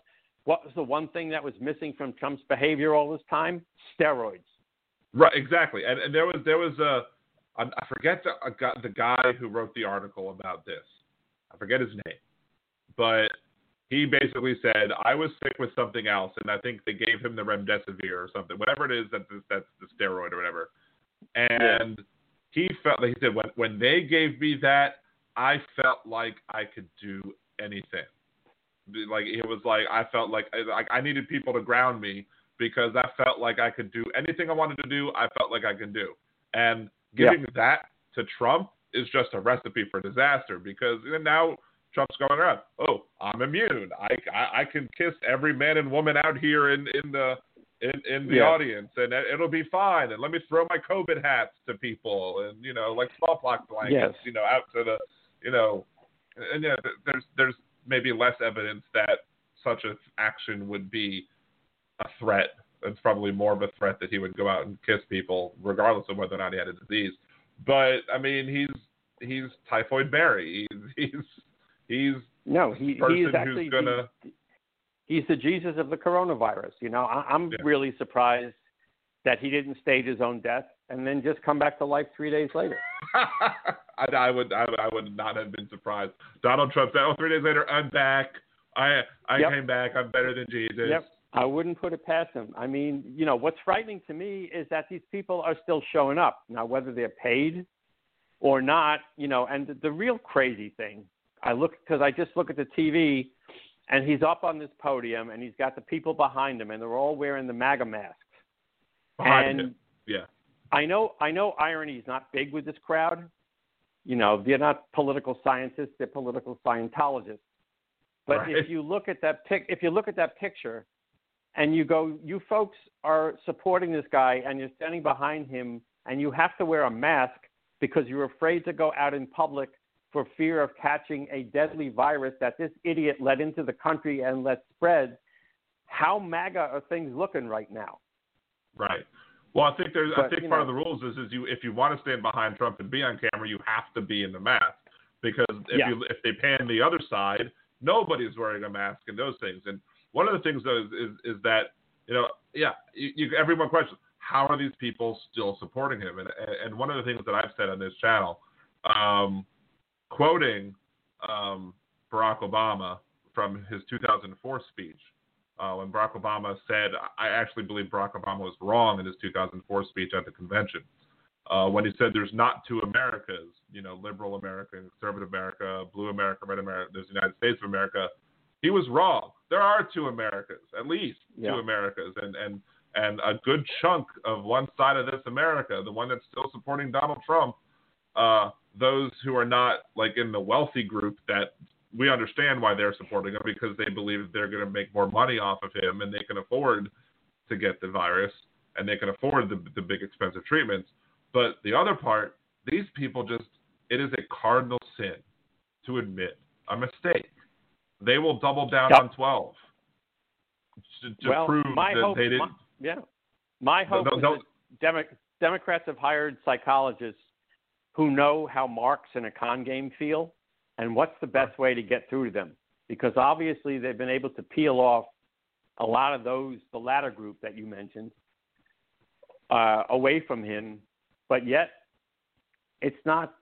what was the one thing that was missing from Trump's behavior all this time? Steroids. Right, exactly. And, and there was there was a I forget the the guy who wrote the article about this. I forget his name, but he basically said I was sick with something else, and I think they gave him the remdesivir or something, whatever it is that that's the steroid or whatever. And he felt he said when when they gave me that, I felt like I could do anything. Like it was like I felt like like I needed people to ground me because I felt like I could do anything I wanted to do. I felt like I could do, and giving that to Trump is just a recipe for disaster because now Trump's going around. Oh, I'm immune. I, I I can kiss every man and woman out here in in the in, in the Yeah. audience, and it- it'll be fine. And let me throw my COVID hats to people, and you know, like smallpox blankets, Yes. you know, out to the, you know, and yeah, th- there's there's maybe less evidence that such an action would be a threat. It's probably more of a threat that he would go out and kiss people, regardless of whether or not he had a disease. But I mean, he's he's typhoid Mary. He's he's he's No, he the person he is actually gonna. the, he's the Jesus of the coronavirus. You know, I, I'm Yeah. really surprised that he didn't stage his own death and then just come back to life three days later. [laughs] I, I would I, would- I would not have been surprised. Donald Trump said, "Oh, three days later, I'm back. I I Yep. came back. I'm better than Jesus." Yep. I wouldn't put it past him. I mean, you know, what's frightening to me is that these people are still showing up. Now, whether they're paid or not, you know, and the, the real crazy thing, I look, because I just look at the TV and he's up on this podium and he's got the people behind him and they're all wearing the MAGA masks. Behind and him. Yeah. I know I know irony is not big with this crowd. You know, they're not political scientists, they're political Scientologists. But Right. if you look at that pic if you look at that picture and you go, you folks are supporting this guy and you're standing behind him and you have to wear a mask because you're afraid to go out in public for fear of catching a deadly virus that this idiot let into the country and let spread. How MAGA are things looking right now? Right. Well, I think there's. I think part know- of the rules is is you if you want to stand behind Trump and be on camera, you have to be in the mask because if Yeah. you if they pan the other side, nobody's wearing a mask and those things. And one of the things though is is, is that you know yeah you, you everyone questions how are these people still supporting him? And and one of the things that I've said on this channel, um, quoting um, Barack Obama from his 2004 speech, uh, when Barack Obama said, I actually believe Barack Obama was wrong in his 2004 speech at the convention. Uh, when he said there's not two Americas, you know, liberal America, conservative America, blue America, red America, there's the United States of America. He was wrong. There are two Americas, at least Yeah. two Americas, and and and a good chunk of one side of this America, the one that's still supporting Donald Trump, uh, those who are not like in the wealthy group that we understand why they're supporting him because they believe they're going to make more money off of him and they can afford to get the virus and they can afford the, the big expensive treatments. But the other part, these people just, it is a cardinal sin to admit a mistake. They will double down Yep. on 12 to, to well, prove my that hope, they didn't. my- yeah, my hope no, is no. that Demo- Democrats have hired psychologists who know how marks and a con game feel, and what's the best way to get through to them. Because obviously they've been able to peel off a lot of those, the latter group that you mentioned, uh, away from him, but yet it's not.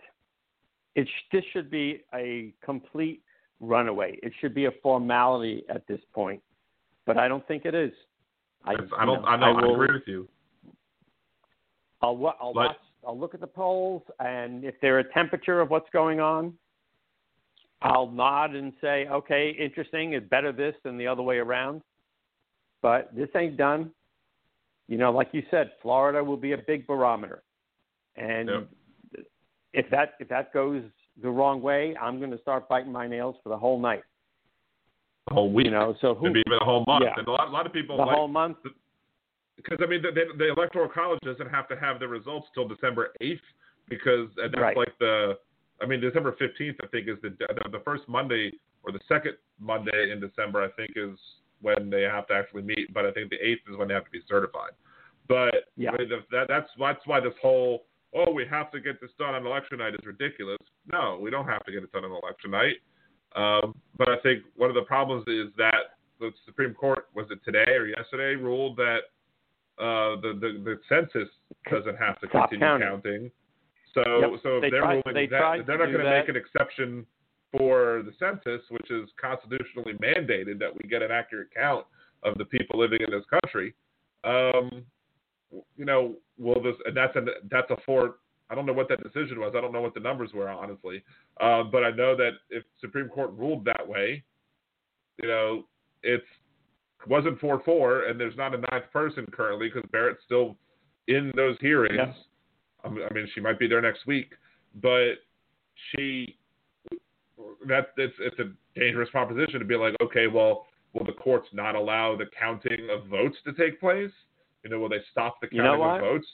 It sh- this should be a complete runaway. It should be a formality at this point, but I don't think it is. I, I don't. I know. I, will- agree with you. I'll I'll watch. I'll look at the polls, and if they're a temperature of what's going on, I'll nod and say, "Okay, interesting. It's better this than the other way around." But this ain't done. You know, like you said, Florida will be a big barometer, and Yep. if that if that goes the wrong way, I'm going to start biting my nails for the whole night. The whole week. You know, so who maybe even a whole month. Yeah. And a lot, a lot of people the like whole month? because I mean the, the, the electoral college doesn't have to have the results till December eighth because that's Right. like the I mean December fifteenth I think is the, the the first Monday or the second Monday in December I think is when they have to actually meet but I think the eighth is when they have to be certified. But Yeah. I mean, that, that's that's why this whole oh we have to get this done on election night is ridiculous. No, we don't have to get it done on election night. Um, but I think one of the problems is that the Supreme Court was it today or yesterday ruled that uh, the, the the census doesn't have to Stop continue counting. counting. So Yep. so if They they're tried- ruling they that they're not going to make an exception for the census, which is constitutionally mandated that we get an accurate count of the people living in this country. Um, you know, will this and that's a that's a four. I don't know what that decision was. I don't know what the numbers were honestly, uh, but I know that if Supreme Court ruled that way, you know, it's wasn't four four, and there's not a ninth person currently because Barrett's still in those hearings. Yeah. I mean- she might be there next week, but she that it's it's a dangerous proposition to be like, okay, well, will the courts not allow the counting of votes to take place? You know, will they stop the You counting know of votes?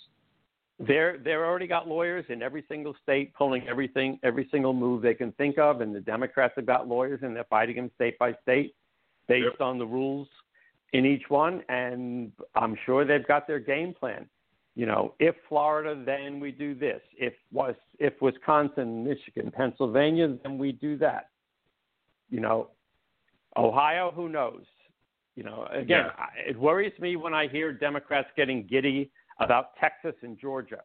They're they're already got lawyers in every single state pulling everything every single move they can think of, and the Democrats have got lawyers and they're fighting them state by state based Yep. on the rules in each one, and I'm sure they've got their game plan. You know, if Florida, then we do this. If was if Wisconsin, Michigan, Pennsylvania, then we do that. You know, Ohio, who knows? You know, again, Yeah. I it worries me when I hear Democrats getting giddy about Texas and Georgia.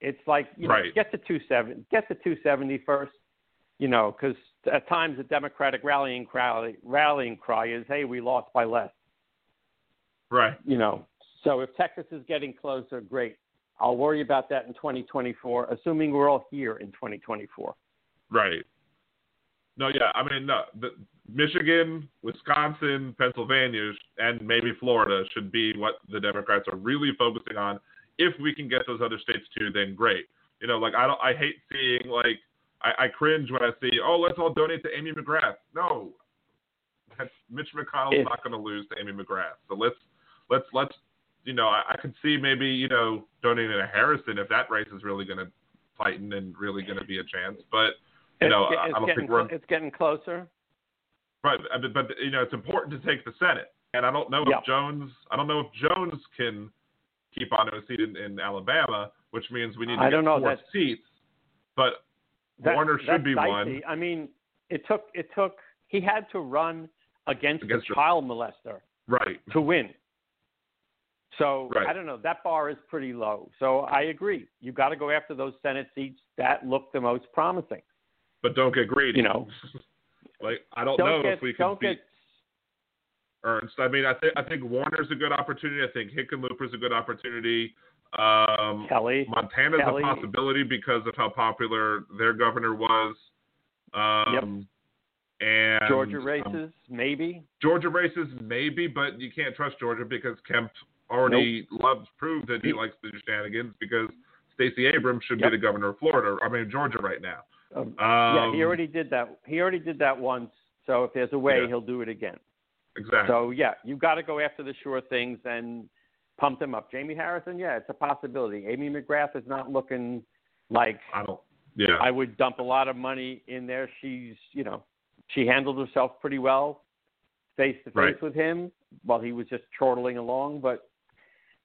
It's like, you know, Right. get to 270, get to 270 first, you know, because at times the Democratic rallying cry, rallying cry is, hey, we lost by less, Right. you know. So if Texas is getting closer, great. I'll worry about that in 2024, assuming we're all here in 2024. Right. No, yeah. I mean, no. The, Michigan, Wisconsin, Pennsylvania, and maybe Florida should be what the Democrats are really focusing on. If we can get those other states too, then great. You know, like I don't. I hate seeing like I, I cringe when I see, oh, let's all donate to Amy McGrath. No, that's, Mitch McConnell's not going to lose to Amy McGrath. So let's let's let's you know I, I could see maybe you know donating to Harrison if that race is really going to tighten and really going to be a chance. But you It's, know, I, don't getting think we're it's getting closer. Right, but, but you know it's important to take the Senate, and I don't know Yeah. if Jones, I don't know if Jones can keep on to a seat in, in Alabama, which means we need to I get don't know, four seats. But That- Warner should be dicey. one. I mean, it took it took he had to run against, Against a the- child molester right, to win. So Right. I don't know. That bar is pretty low. So I agree. You got to go after those Senate seats that look the most promising. But don't get greedy. You know. [laughs] like I don't, Don't know get if we can beat get Ernst. I mean, I think I think Warner's a good opportunity. I think Hickenlooper's a good opportunity. Um, Kelly. Montana's Kelly. a possibility because of how popular their governor was. Um, And Georgia um, races, maybe. Georgia races, maybe, but you can't trust Georgia because Kemp already loves proved that he likes the shenanigans because Stacey Abrams should Yep. be the governor of Florida. I mean Georgia right now. Um, Um, yeah, he already did that. He already did that once. So if there's a way, Yeah. he'll do it again. exactly. So yeah, you've got to go after the sure things and pump them up. Jamie Harrison, yeah, it's a possibility. Amy McGrath is not looking like I don't. Yeah. I would dump a lot of money in there. She's, you know, she handled herself pretty well face to face with him while he was just chortling along. But,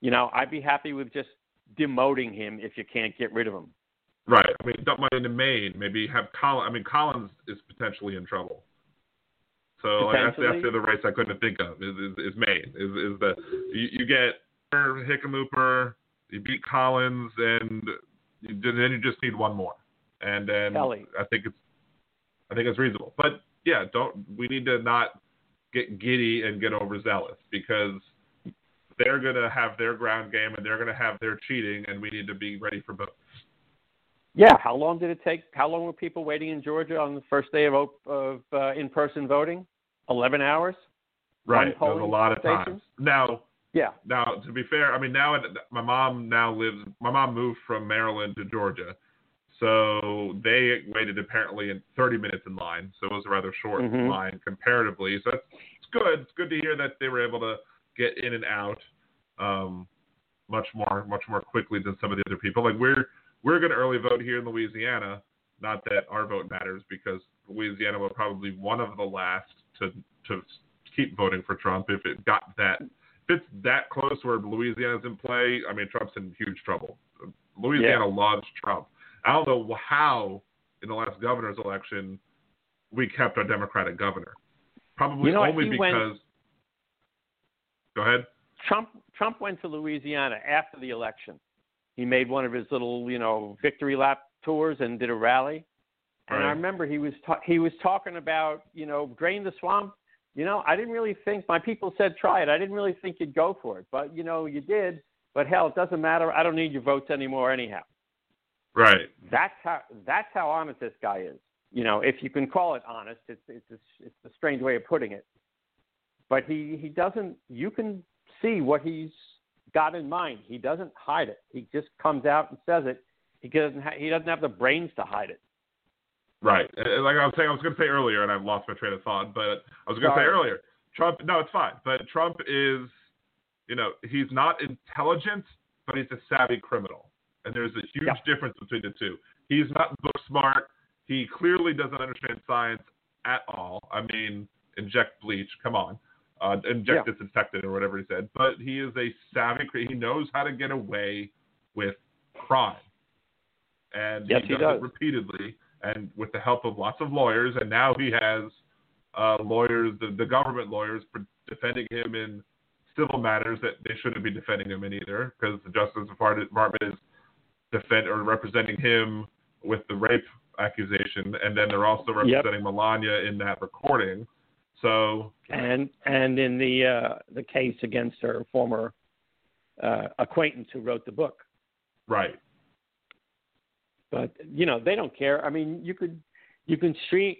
you know, I'd be happy with just demoting him if you can't get rid of him. Right. I mean, dump money into Maine. Maybe have Collins. I mean, Collins is potentially in trouble. So like, that's, that's the other race I couldn't think of. Is is, is Maine? Is is the you, you get Hickenlooper, you beat Collins, and you, then you just need one more, and then Kelly. I think it's I think it's reasonable. But yeah, don't we need to not get giddy and get overzealous because they're gonna have their ground game and they're gonna have their cheating, and we need to be ready for both. Yeah. How long did it take? How long were people waiting in Georgia on the first day of, of uh, in-person voting? Eleven hours. Right. There's a lot of times. Now, Yeah. now to be fair, I mean now it- my mom now lives. My mom moved from Maryland to Georgia, so they waited apparently in 30 minutes in line. So it was a rather short Mhm. line comparatively. So that's it's good. It's good to hear that they were able to get in and out um, much more much more quickly than some of the other people. Like we're we're going to early vote here in Louisiana. Not that our vote matters because Louisiana will probably be one of the last to to keep voting for Trump if it got that if it's that close where Louisiana's in play. I mean, Trump's in huge trouble. Louisiana loves Trump. I don't know how in the last governor's election we kept our Democratic governor. Probably You know only because. went- Go ahead. Trump Trump went to Louisiana after the election. He made one of his little, you know, victory lap tours and did a rally. And I remember he was ta- he was talking about, you know, drain the swamp. You know, I didn't really think my people said try it. I didn't really think you'd go for it, but you know, you did. But hell, it doesn't matter. I don't need your votes anymore anyhow. Right. That's how that's how honest this guy is. You know, if you can call it honest, it's it's a, it's a strange way of putting it. But he he doesn't. You can see what he's got in mind. He doesn't hide it. He just comes out and says it. He doesn't. Ha- he doesn't have the brains to hide it. Right. Uh, Like I was saying, I was going to say earlier, and I've lost my train of thought, but I was going to say earlier, Trump. No, it's fine. But Trump is, you know, he's not intelligent, but he's a savvy criminal, and there's a huge Yeah. difference between the two. He's not book smart. He clearly doesn't understand science at all. I mean, inject bleach. Come on. Uh, inject Yeah. disinfectant or whatever he said. But he is a savvy. He knows how to get away with crime, and Yes, he he does, does. it repeatedly, and with the help of lots of lawyers. And now he has uh, lawyers, the, the government lawyers, defending him in civil matters that they shouldn't be defending him in either, because the Justice Department is defend or representing him with the rape accusation, and then they're also Yep. representing Melania in that recording. So And and in the uh, the case against her former uh, acquaintance who wrote the book. right, But you know they don't care. I mean, you could you can stream.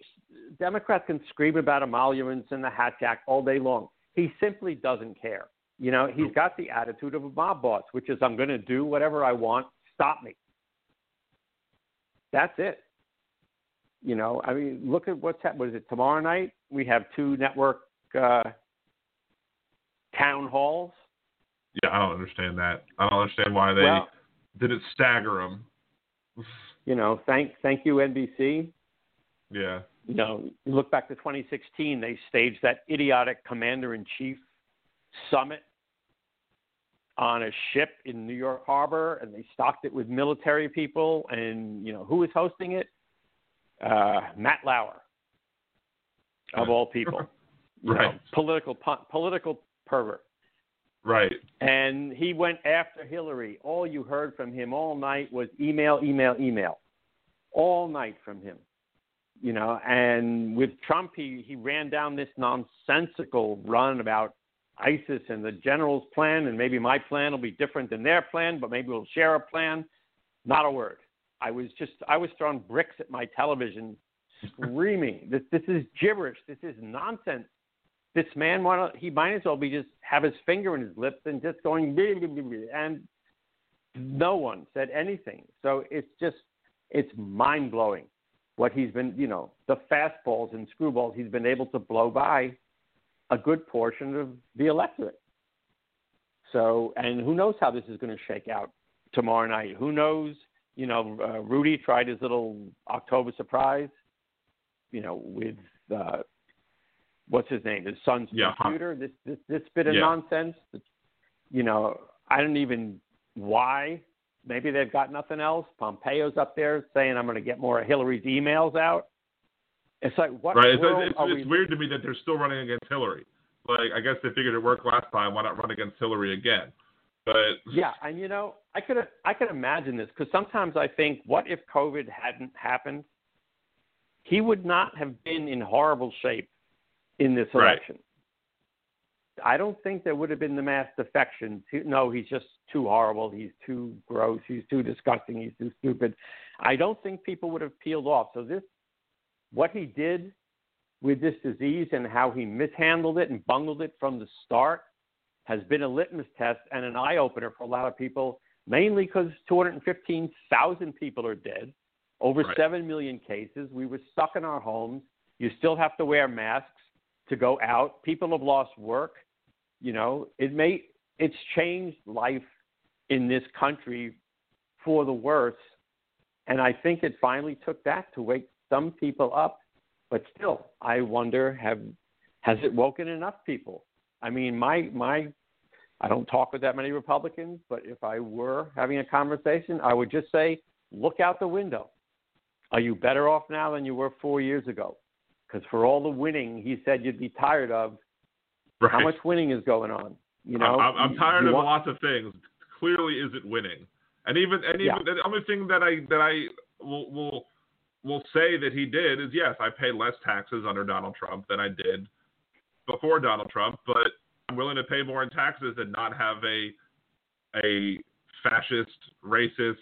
Democrats can scream about emoluments and the Hatch Act all day long. He simply doesn't care. You know, he's got the attitude of a mob boss, which is I'm going to do whatever I want. Stop me. That's it. You know, I mean, look at what's happening. What is it tomorrow night? We have two network uh, town halls. yeah, I don't understand that. I don't understand why they Well, didn't stagger them. [laughs] you know, thank thank you NBC. yeah, you know, you look back to 2016, they staged that idiotic commander in chief summit on a ship in New York Harbor, and they stocked it with military people. And you know, who was hosting it? Uh, Matt Lauer, of all people, [laughs] you know, Right. political political pervert. Right. And he went after Hillary. All you heard from him all night was email, email, email. All night from him. You know, and with Trump, he, he ran down this nonsensical run about ISIS and the general's plan, and maybe my plan will be different than their plan, but maybe we'll share a plan. Not a word. I was just, I was throwing bricks at my television, screaming, "This, this is gibberish. This is nonsense." this man wanna, he might as well be just have his finger in his lips and just going and no one said anything. So it's just it's mind blowing what he's been you know the fastballs and screwballs he's been able to blow by a good portion of the electorate. So and who knows how this is going to shake out tomorrow night? Who knows? You know, uh, Rudy tried his little October surprise. You know, with uh, what's his name, his son's yeah, computer. This this this bit of yeah. nonsense. You know, I don't even why. Maybe they've got nothing else. Pompeo's up there saying, "I'm going to get more of Hillary's emails out." It's like what right. It's, it's, it's we weird to me that they're still running against Hillary. Like I guess they figured it worked last time. Why not run against Hillary again? But yeah, and you know, I could I could imagine this because sometimes I think, what if COVID hadn't happened? He would not have been in horrible shape in this Right. election. I don't think there would have been the mass defection. To, no, he's just too horrible. He's too gross. He's too disgusting. He's too stupid. I don't think people would have peeled off. So this, what he did with this disease and how he mishandled it and bungled it from the start has been a litmus test and an eye opener for a lot of people. Mainly because 215,000 people are dead, over Right. 7 million cases. We were stuck in our homes. You still have to wear masks to go out. People have lost work. You know, it may it's changed life in this country for the worse. And I think it finally took that to wake some people up. But still, I wonder have has it woken enough people? I mean, my my I don't talk with that many Republicans, but if I were having a conversation, I would just say, look out the window. Are you better off now than you were four years ago? Because for all the winning he said you'd be tired of, right. how much winning is going on? You know, I'm, I'm tired you of want- lots of things. Clearly, isn't winning. And even and even Yeah. the only thing that I that I will will will say that he did is yes, I pay less taxes under Donald Trump than I did before Donald Trump, but I'm willing to pay more in taxes and not have a a fascist, racist,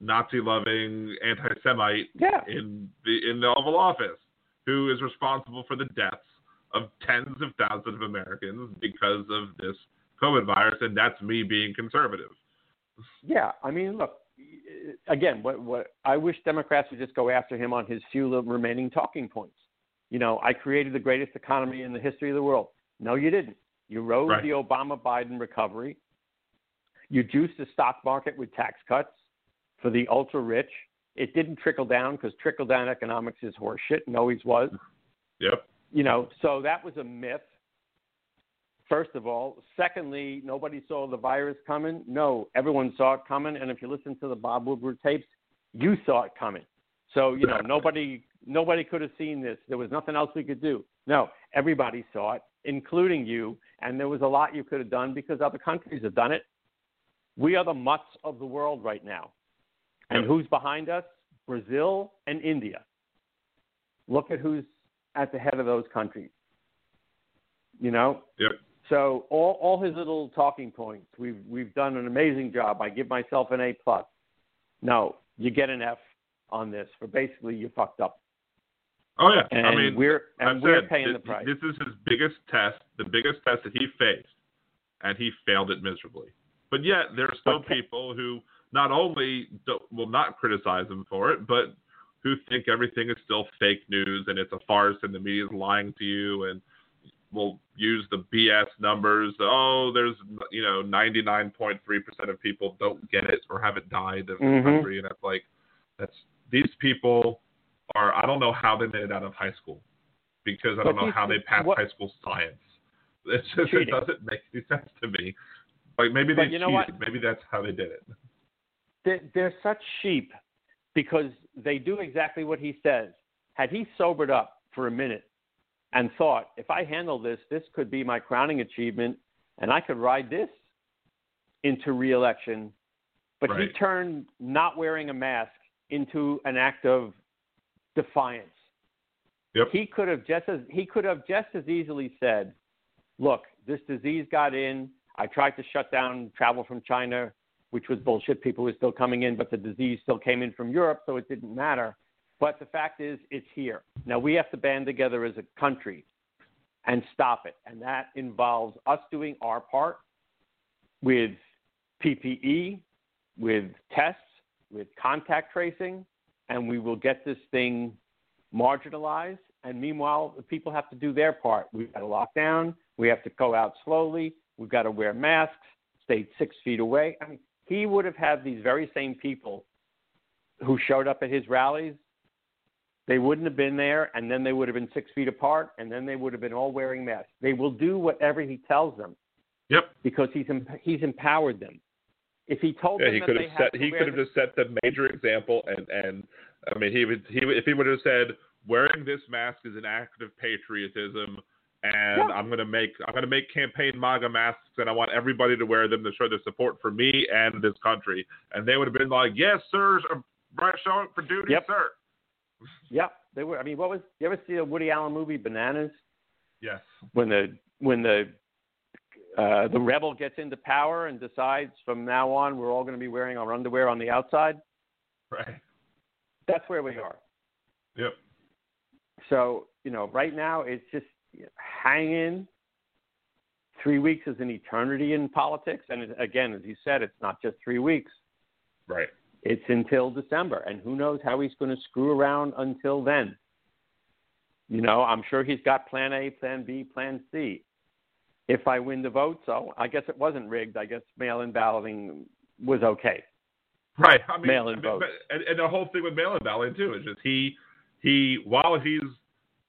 Nazi-loving anti-Semite Yeah. in the in the Oval Office who is responsible for the deaths of tens of thousands of Americans because of this COVID virus, and that's me being conservative. Yeah, I mean, look, again, what what I wish Democrats would just go after him on his few little remaining talking points. You know, I created the greatest economy in the history of the world. No, you didn't. You rode Right. the Obama Biden recovery. You juiced the stock market with tax cuts for the ultra rich. It didn't trickle down because trickle down economics is horseshit and always was. Yep. you know, so that was a myth. First of all, secondly, nobody saw the virus coming. No, everyone saw it coming, and if you listen to the Bob Woodward tapes, you saw it coming. So you know, [laughs] nobody nobody could have seen this. There was nothing else we could do. No, everybody saw it, including you, and there was a lot you could have done because other countries have done it. We are the mutts of the world right now, and Yep. who's behind us? Brazil and India. Look at who's at the head of those countries. You know, Yep. so all all his little talking points, we've we've done an amazing job. I give myself an A plus. No, you get an F on this for basically you fucked up, Oh yeah. and I mean, we're and I've we're said, paying th- the price. This is his biggest test, the biggest test that he faced, and he failed it miserably. But yet, there are still Okay. people who not only will not criticize him for it, but who think everything is still fake news and it's a farce and the media is lying to you and will use the BS numbers. Oh, there's you know 99.3% of people don't get it or haven't died in Mhm. the country, and that's like that's these people are I don't know how they made it out of high school because I don't know these how they passed what- high school science. It's just, it doesn't make any sense to me. Like maybe they But you know cheated. what? Maybe that's how they did it. They're, they're such sheep because they do exactly what he says. Had he sobered up for a minute and thought, if I handle this, this could be my crowning achievement. and I could ride this into reelection. But Right. he turned not wearing a mask into an act of defiance. Yep. He could have just as he could have just as easily said, "Look, this disease got in. I tried to shut down travel from China, which was bullshit. People were still coming in, but the disease still came in from Europe, so it didn't matter. But the fact is, it's here. Now we have to band together as a country and stop it. And that involves us doing our part with PPE, with tests, with contact tracing, and we will get this thing marginalized. And meanwhile, people have to do their part. We've got to lock down. We have to go out slowly. We've got to wear masks, stay six feet away. I mean, he would have had these very same people who showed up at his rallies. They wouldn't have been there, and then they would have been six feet apart, and then they would have been all wearing masks. They will do whatever he tells them Yep. because he's he's empowered them. If he told Yeah, them he that could they have set. He could have just set the major example, and and I mean, he would. He if he would have said, "Wearing this mask is an act of patriotism," and Yeah. I'm gonna make I'm gonna make campaign MAGA masks, and I want everybody to wear them to show their support for me and this country, and they would have been like, "Yes, sir, show up for duty, Yep. sir." [laughs] Yep, they were. I mean, what was? You ever see a Woody Allen movie, Bananas? Yes. when the when the uh, the rebel gets into power and decides from now on we're all going to be wearing our underwear on the outside. Right. That's where we are. Yep. So you know, right now it's just hang in. Three weeks is an eternity in politics, and again, as you said, it's not just three weeks. Right. It's until December, and who knows how he's going to screw around until then. You know, I'm sure he's got Plan A, Plan B, Plan C. If I win the vote, so I guess it wasn't rigged. I guess mail-in balloting was okay. Right. I mean, Mail-in I mean, votes. but- and, and the whole thing with mail-in balloting too is just he he while he's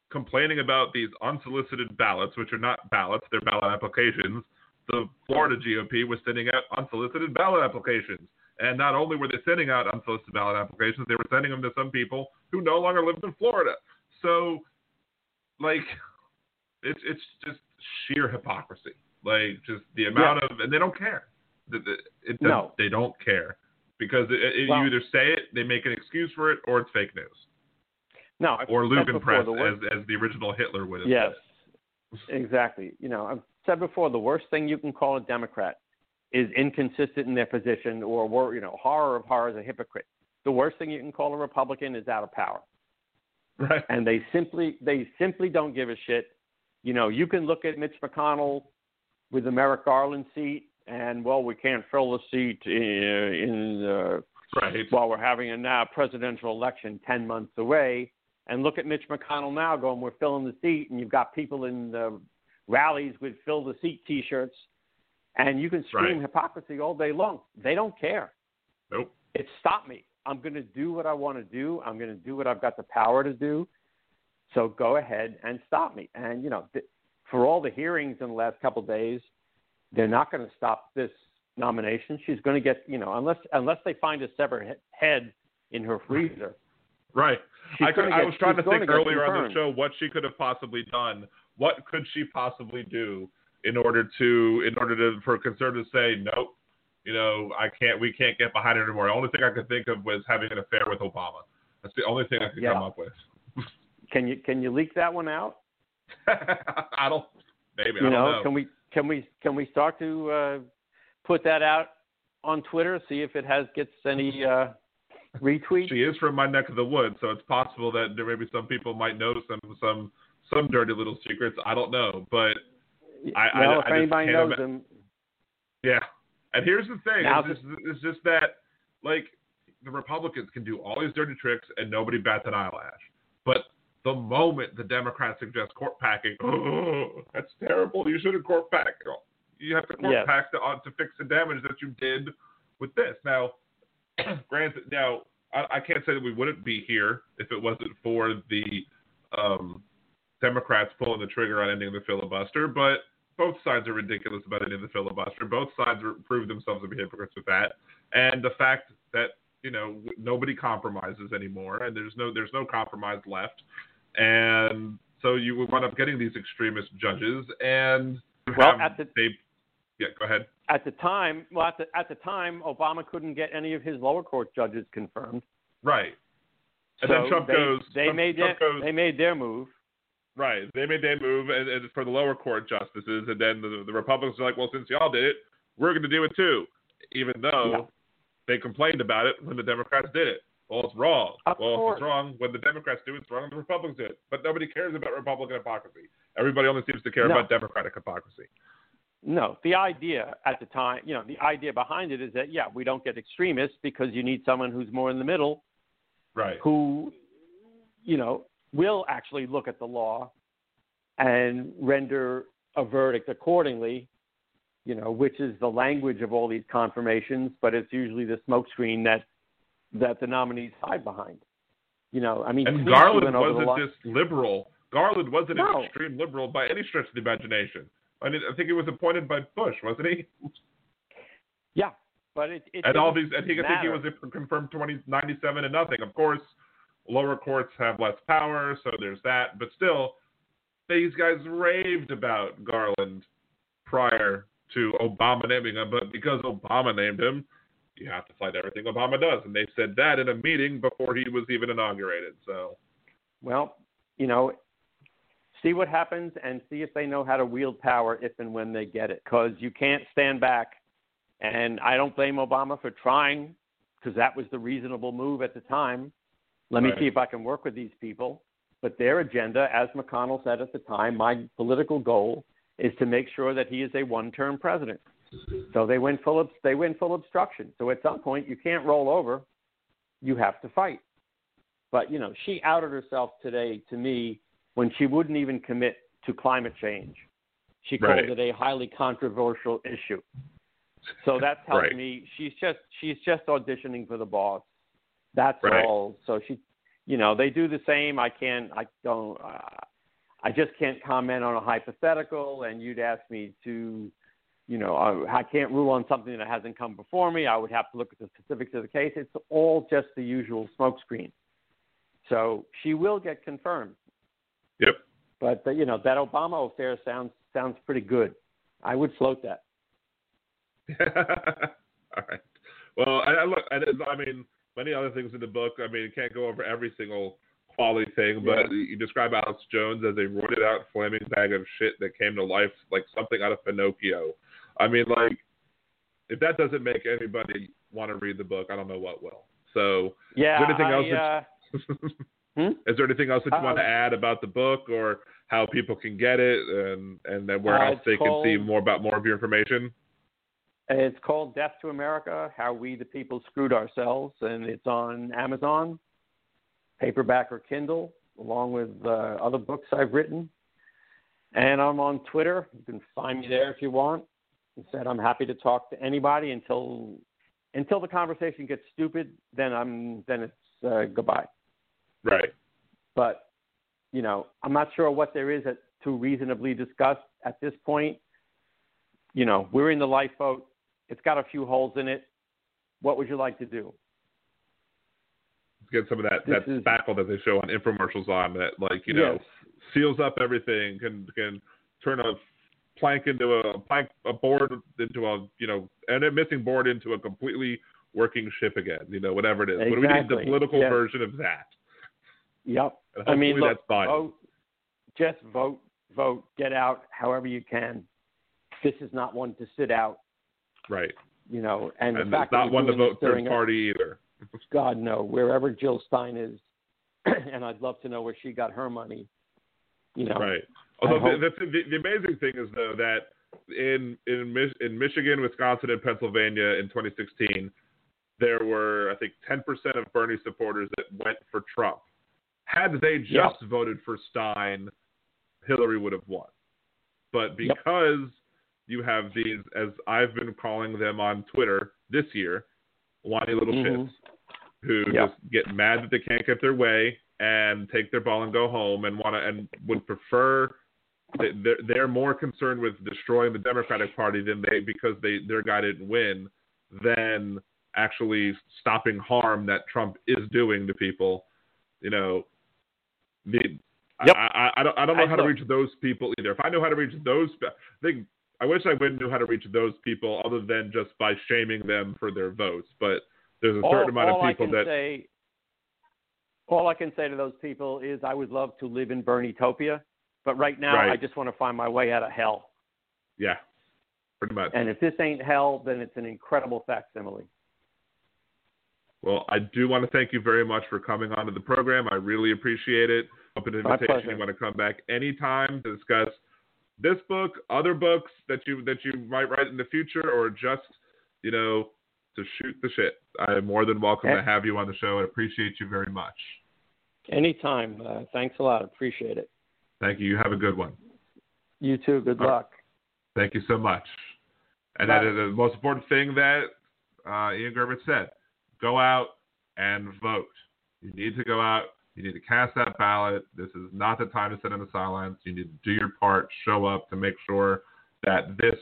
complaining about these unsolicited ballots, which are not ballots, they're ballot applications. The Florida GOP was sending out unsolicited ballot applications, and not only were they sending out unsolicited ballot applications, they were sending them to some people who no longer lived in Florida. So, like, it's it's just sheer hypocrisy. Like, just the amount of, and they don't care. It No. they don't care because it, it, Well- you either say it, they make an excuse for it, or it's fake news, No, or Lügenpresse, as as the original Hitler would have. Yes, said. [laughs] exactly. You know, I've said before, the worst thing you can call a Democrat is inconsistent in their position, or wor- you know, horror of horrors, a hypocrite. The worst thing you can call a Republican is out of power. Right. and they simply they simply don't give a shit. You know, you can look at Mitch McConnell with the Merrick Garland seat, and well, we can't fill the seat in, in uh, Right. while we're having a now presidential election ten months away. And look at Mitch McConnell now going, we're filling the seat, and you've got people in the rallies with fill the seat T-shirts, and you can scream Right. hypocrisy all day long. They don't care Nope. it's stop me. I'm going to do what I want to do. I'm going to do what I've got the power to do. So go ahead and stop me. And you know, th- for all the hearings in the last couple of days, they're not going to stop this nomination. She's going to get, you know, unless unless they find a severed he- head in her freezer. Right. She's I, could, gonna I was trying to think get earlier on the show what she could have possibly done. What could she possibly do in order to in order to for conservatives to say nope, you know, I can't we can't get behind it anymore. The only thing I could think of was having an affair with Obama. That's the only thing I could Yeah. come up with. [laughs] Can you can you leak that one out? [laughs] I don't maybe you I don't know, know. can we can we can we start to uh, put that out on Twitter? See if it has gets any uh, retweets. She is from my neck of the woods, so it's possible that there maybe some people might know some some some dirty little secrets. I don't know, but I- I- well, I if just anybody knows ima- them, Yeah, and here's the thing: Now it's just, it's just that like the Republicans can do all these dirty tricks and nobody bats an eyelash, but the moment the Democrats suggest court packing, oh, [gasps] that's terrible. You shouldn't court pack. You have to court Yes. pack to, uh, to fix the damage that you did with this. Now, [clears throat] granted, now I, I can't say that we wouldn't be here if it wasn't for the um, Democrats pulling the trigger on ending the filibuster, but both sides are ridiculous about ending the filibuster. Both sides are, prove themselves to be hypocrites with that, and the fact that you know nobody compromises anymore, and there's no there's no compromise left, and so you would wind up getting these extremist judges, and Well, have- at the- they Yeah, go ahead. At the time, well, at the at the time, Obama couldn't get any of his lower court judges confirmed. Right. And so then Trump they, goes. They Trump, made Trump their, goes, they made their move. Right. They made their move and, and for the lower court justices, and then the, the Republicans are like, well, since y'all did it, we're going to do it too, even though Yeah. they complained about it when the Democrats did it. Well, it's wrong. Of well, course. it's wrong when the Democrats do it, it's wrong when the Republicans do it. But nobody cares about Republican hypocrisy. Everybody only seems to care No. about Democratic hypocrisy. No, the idea at the time, you know, the idea behind it is that yeah, we don't get extremists because you need someone who's more in the middle, Right. who, you know, will actually look at the law and render a verdict accordingly. You know, which is the language of all these confirmations, but it's usually the smokescreen that that the nominees hide behind. You know, I mean, And Garland went over the wasn't just liberal. Garland wasn't No. an extreme liberal by any stretch of the imagination. I mean, I think he was appointed by Bush, wasn't he? [laughs] yeah, but it, it and all these, I think, I think he was confirmed 20, 97 and nothing. Of course, lower courts have less power, so there's that. But still, these guys raved about Garland prior to Obama naming him. But because Obama named him, you have to fight everything Obama does. And they said that in a meeting before he was even inaugurated. So, Well, you know, see what happens and see if they know how to wield power if and when they get it. Because you can't stand back. And I don't blame Obama for trying, because that was the reasonable move at the time. Let me see if I can work with these people. But their agenda, as McConnell said at the time, my political goal is to make sure that he is a one-term president. So they went full of, they went full obstruction. So at some point, you can't roll over. You have to fight. But you know, she outed herself today to me when she wouldn't even commit to climate change. She called Right. it a highly controversial issue. So [laughs] that tells Right. me she's just she's just auditioning for the boss. That's Right. all. So she, you know, they do the same. I can't. I don't. Uh, I just can't comment on a hypothetical. And you'd ask me to, you know, I, I can't rule on something that hasn't come before me. I would have to look at the specifics of the case. It's all just the usual smokescreen. So she will get confirmed. Yep. But you know that Obama affair sounds sounds pretty good. I would float that. [laughs] All right. Well, I, I look. I, I mean, many other things in the book. I mean, you can't go over every single quality thing, but you describe Alex Jones as a roided out flaming bag of shit that came to life like something out of Pinocchio. I mean, like, if that doesn't make anybody want to read the book, I don't know what will. So, Yeah. Is anything I, else uh, [laughs] [laughs] Hmm? is there anything else that you want to add about the book, or how people can get it, and and then where Uh, else they can see more about more of your information? It's called Death to America: How We the People Screwed Ourselves, and it's on Amazon, paperback or Kindle, along with uh, other books I've written. And I'm on Twitter. You can find me there if you want. Instead, I'm happy to talk to anybody until until the conversation gets stupid. Then I'm then it's uh, goodbye. Right. But you know, I'm not sure what there is at, to reasonably discuss at this point. You know, we're in the lifeboat. It's got a few holes in it. What would you like to do? get some of that This that is- spackle that they show on infomercials on that like you know Yes. seals up everything can can turn a plank into a plank a board into a you know and a missing board into a completely working ship again you know whatever it is but we need the political Yes. version of that Yep. I mean, look, that's fine vote. Just vote, vote, get out however you can. This is not one to sit out, right you know. And, and the fact not one to vote third a- party either [laughs] God no, wherever Jill Stein is, [clears throat] and I'd love to know where she got her money. You know, Right. Although the, the, the, the amazing thing is though that in in in Michigan, Wisconsin, and Pennsylvania in 2016, there were I think 10% of Bernie supporters that went for Trump. Had they just Yep. voted for Stein, Hillary would have won. But Yep. because you have these, as I've been calling them on Twitter this year, whiny little Mhm. shits who Yep. just get mad that they can't get their way and take their ball and go home and want to and would prefer they- they're, they're more concerned with destroying the Democratic Party than they because they their guy didn't win than actually stopping harm that Trump is doing to people. You know, the Yep. I, I, I don't I don't know I how to reach those people either. If I know how to reach those, I think I wish I would knew how to reach those people other than just by shaming them for their votes. But there's a certain all, amount all of people I can that say, all I can say to those people is I would love to live in Bernietopia, but right now Right. I just want to find my way out of hell. yeah, pretty much. And if this ain't hell, then it's an incredible facsimile. Well, I do want to thank you very much for coming onto the program. I really appreciate it. Open invitation. You want to come back anytime to discuss this book, other books that you that you might write in the future, or just you know to shoot the shit. I am more than welcome to have you on the show and appreciate you very much. Anytime. Uh, thanks a lot. Appreciate it. Thank you. You have a good one. You too. Good All right. luck. Thank you so much. And Bye. that is the most important thing that uh, Ian Gurvitz said. Go out and vote. You need to go out. You need to cast that ballot. This is not the time to sit in the silence. You need to do your part, show up to make sure that this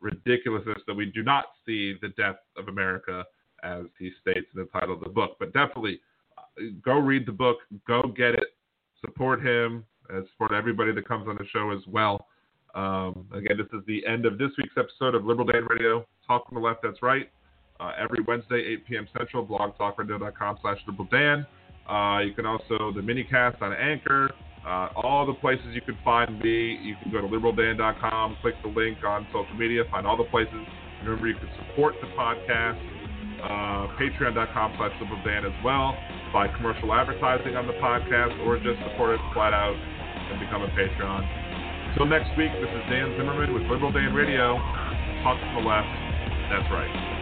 ridiculousness that we do not see the death of America as he states in the title of the book. But definitely uh, go read the book, go get it, support him, and support everybody that comes on the show as well. Um, again, this is the end of this week's episode of Liberal Dan Radio. Talk from the left, that's right. Uh, every Wednesday, 8 p.m. Central, blogtalkradio.com slash Liberal Dan. Uh, you can also, the minicast on Anchor, uh, all the places you can find me. You can go to liberaldan.com, click the link on social media, find all the places. Remember, you can support the podcast, uh, patreon.com slash liberaldan as well, buy commercial advertising on the podcast, or just support it flat out and become a Patreon. Until next week, this is Dan Zimmerman with Liberal Dan Radio. Talk to the left. That's right.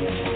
Bye.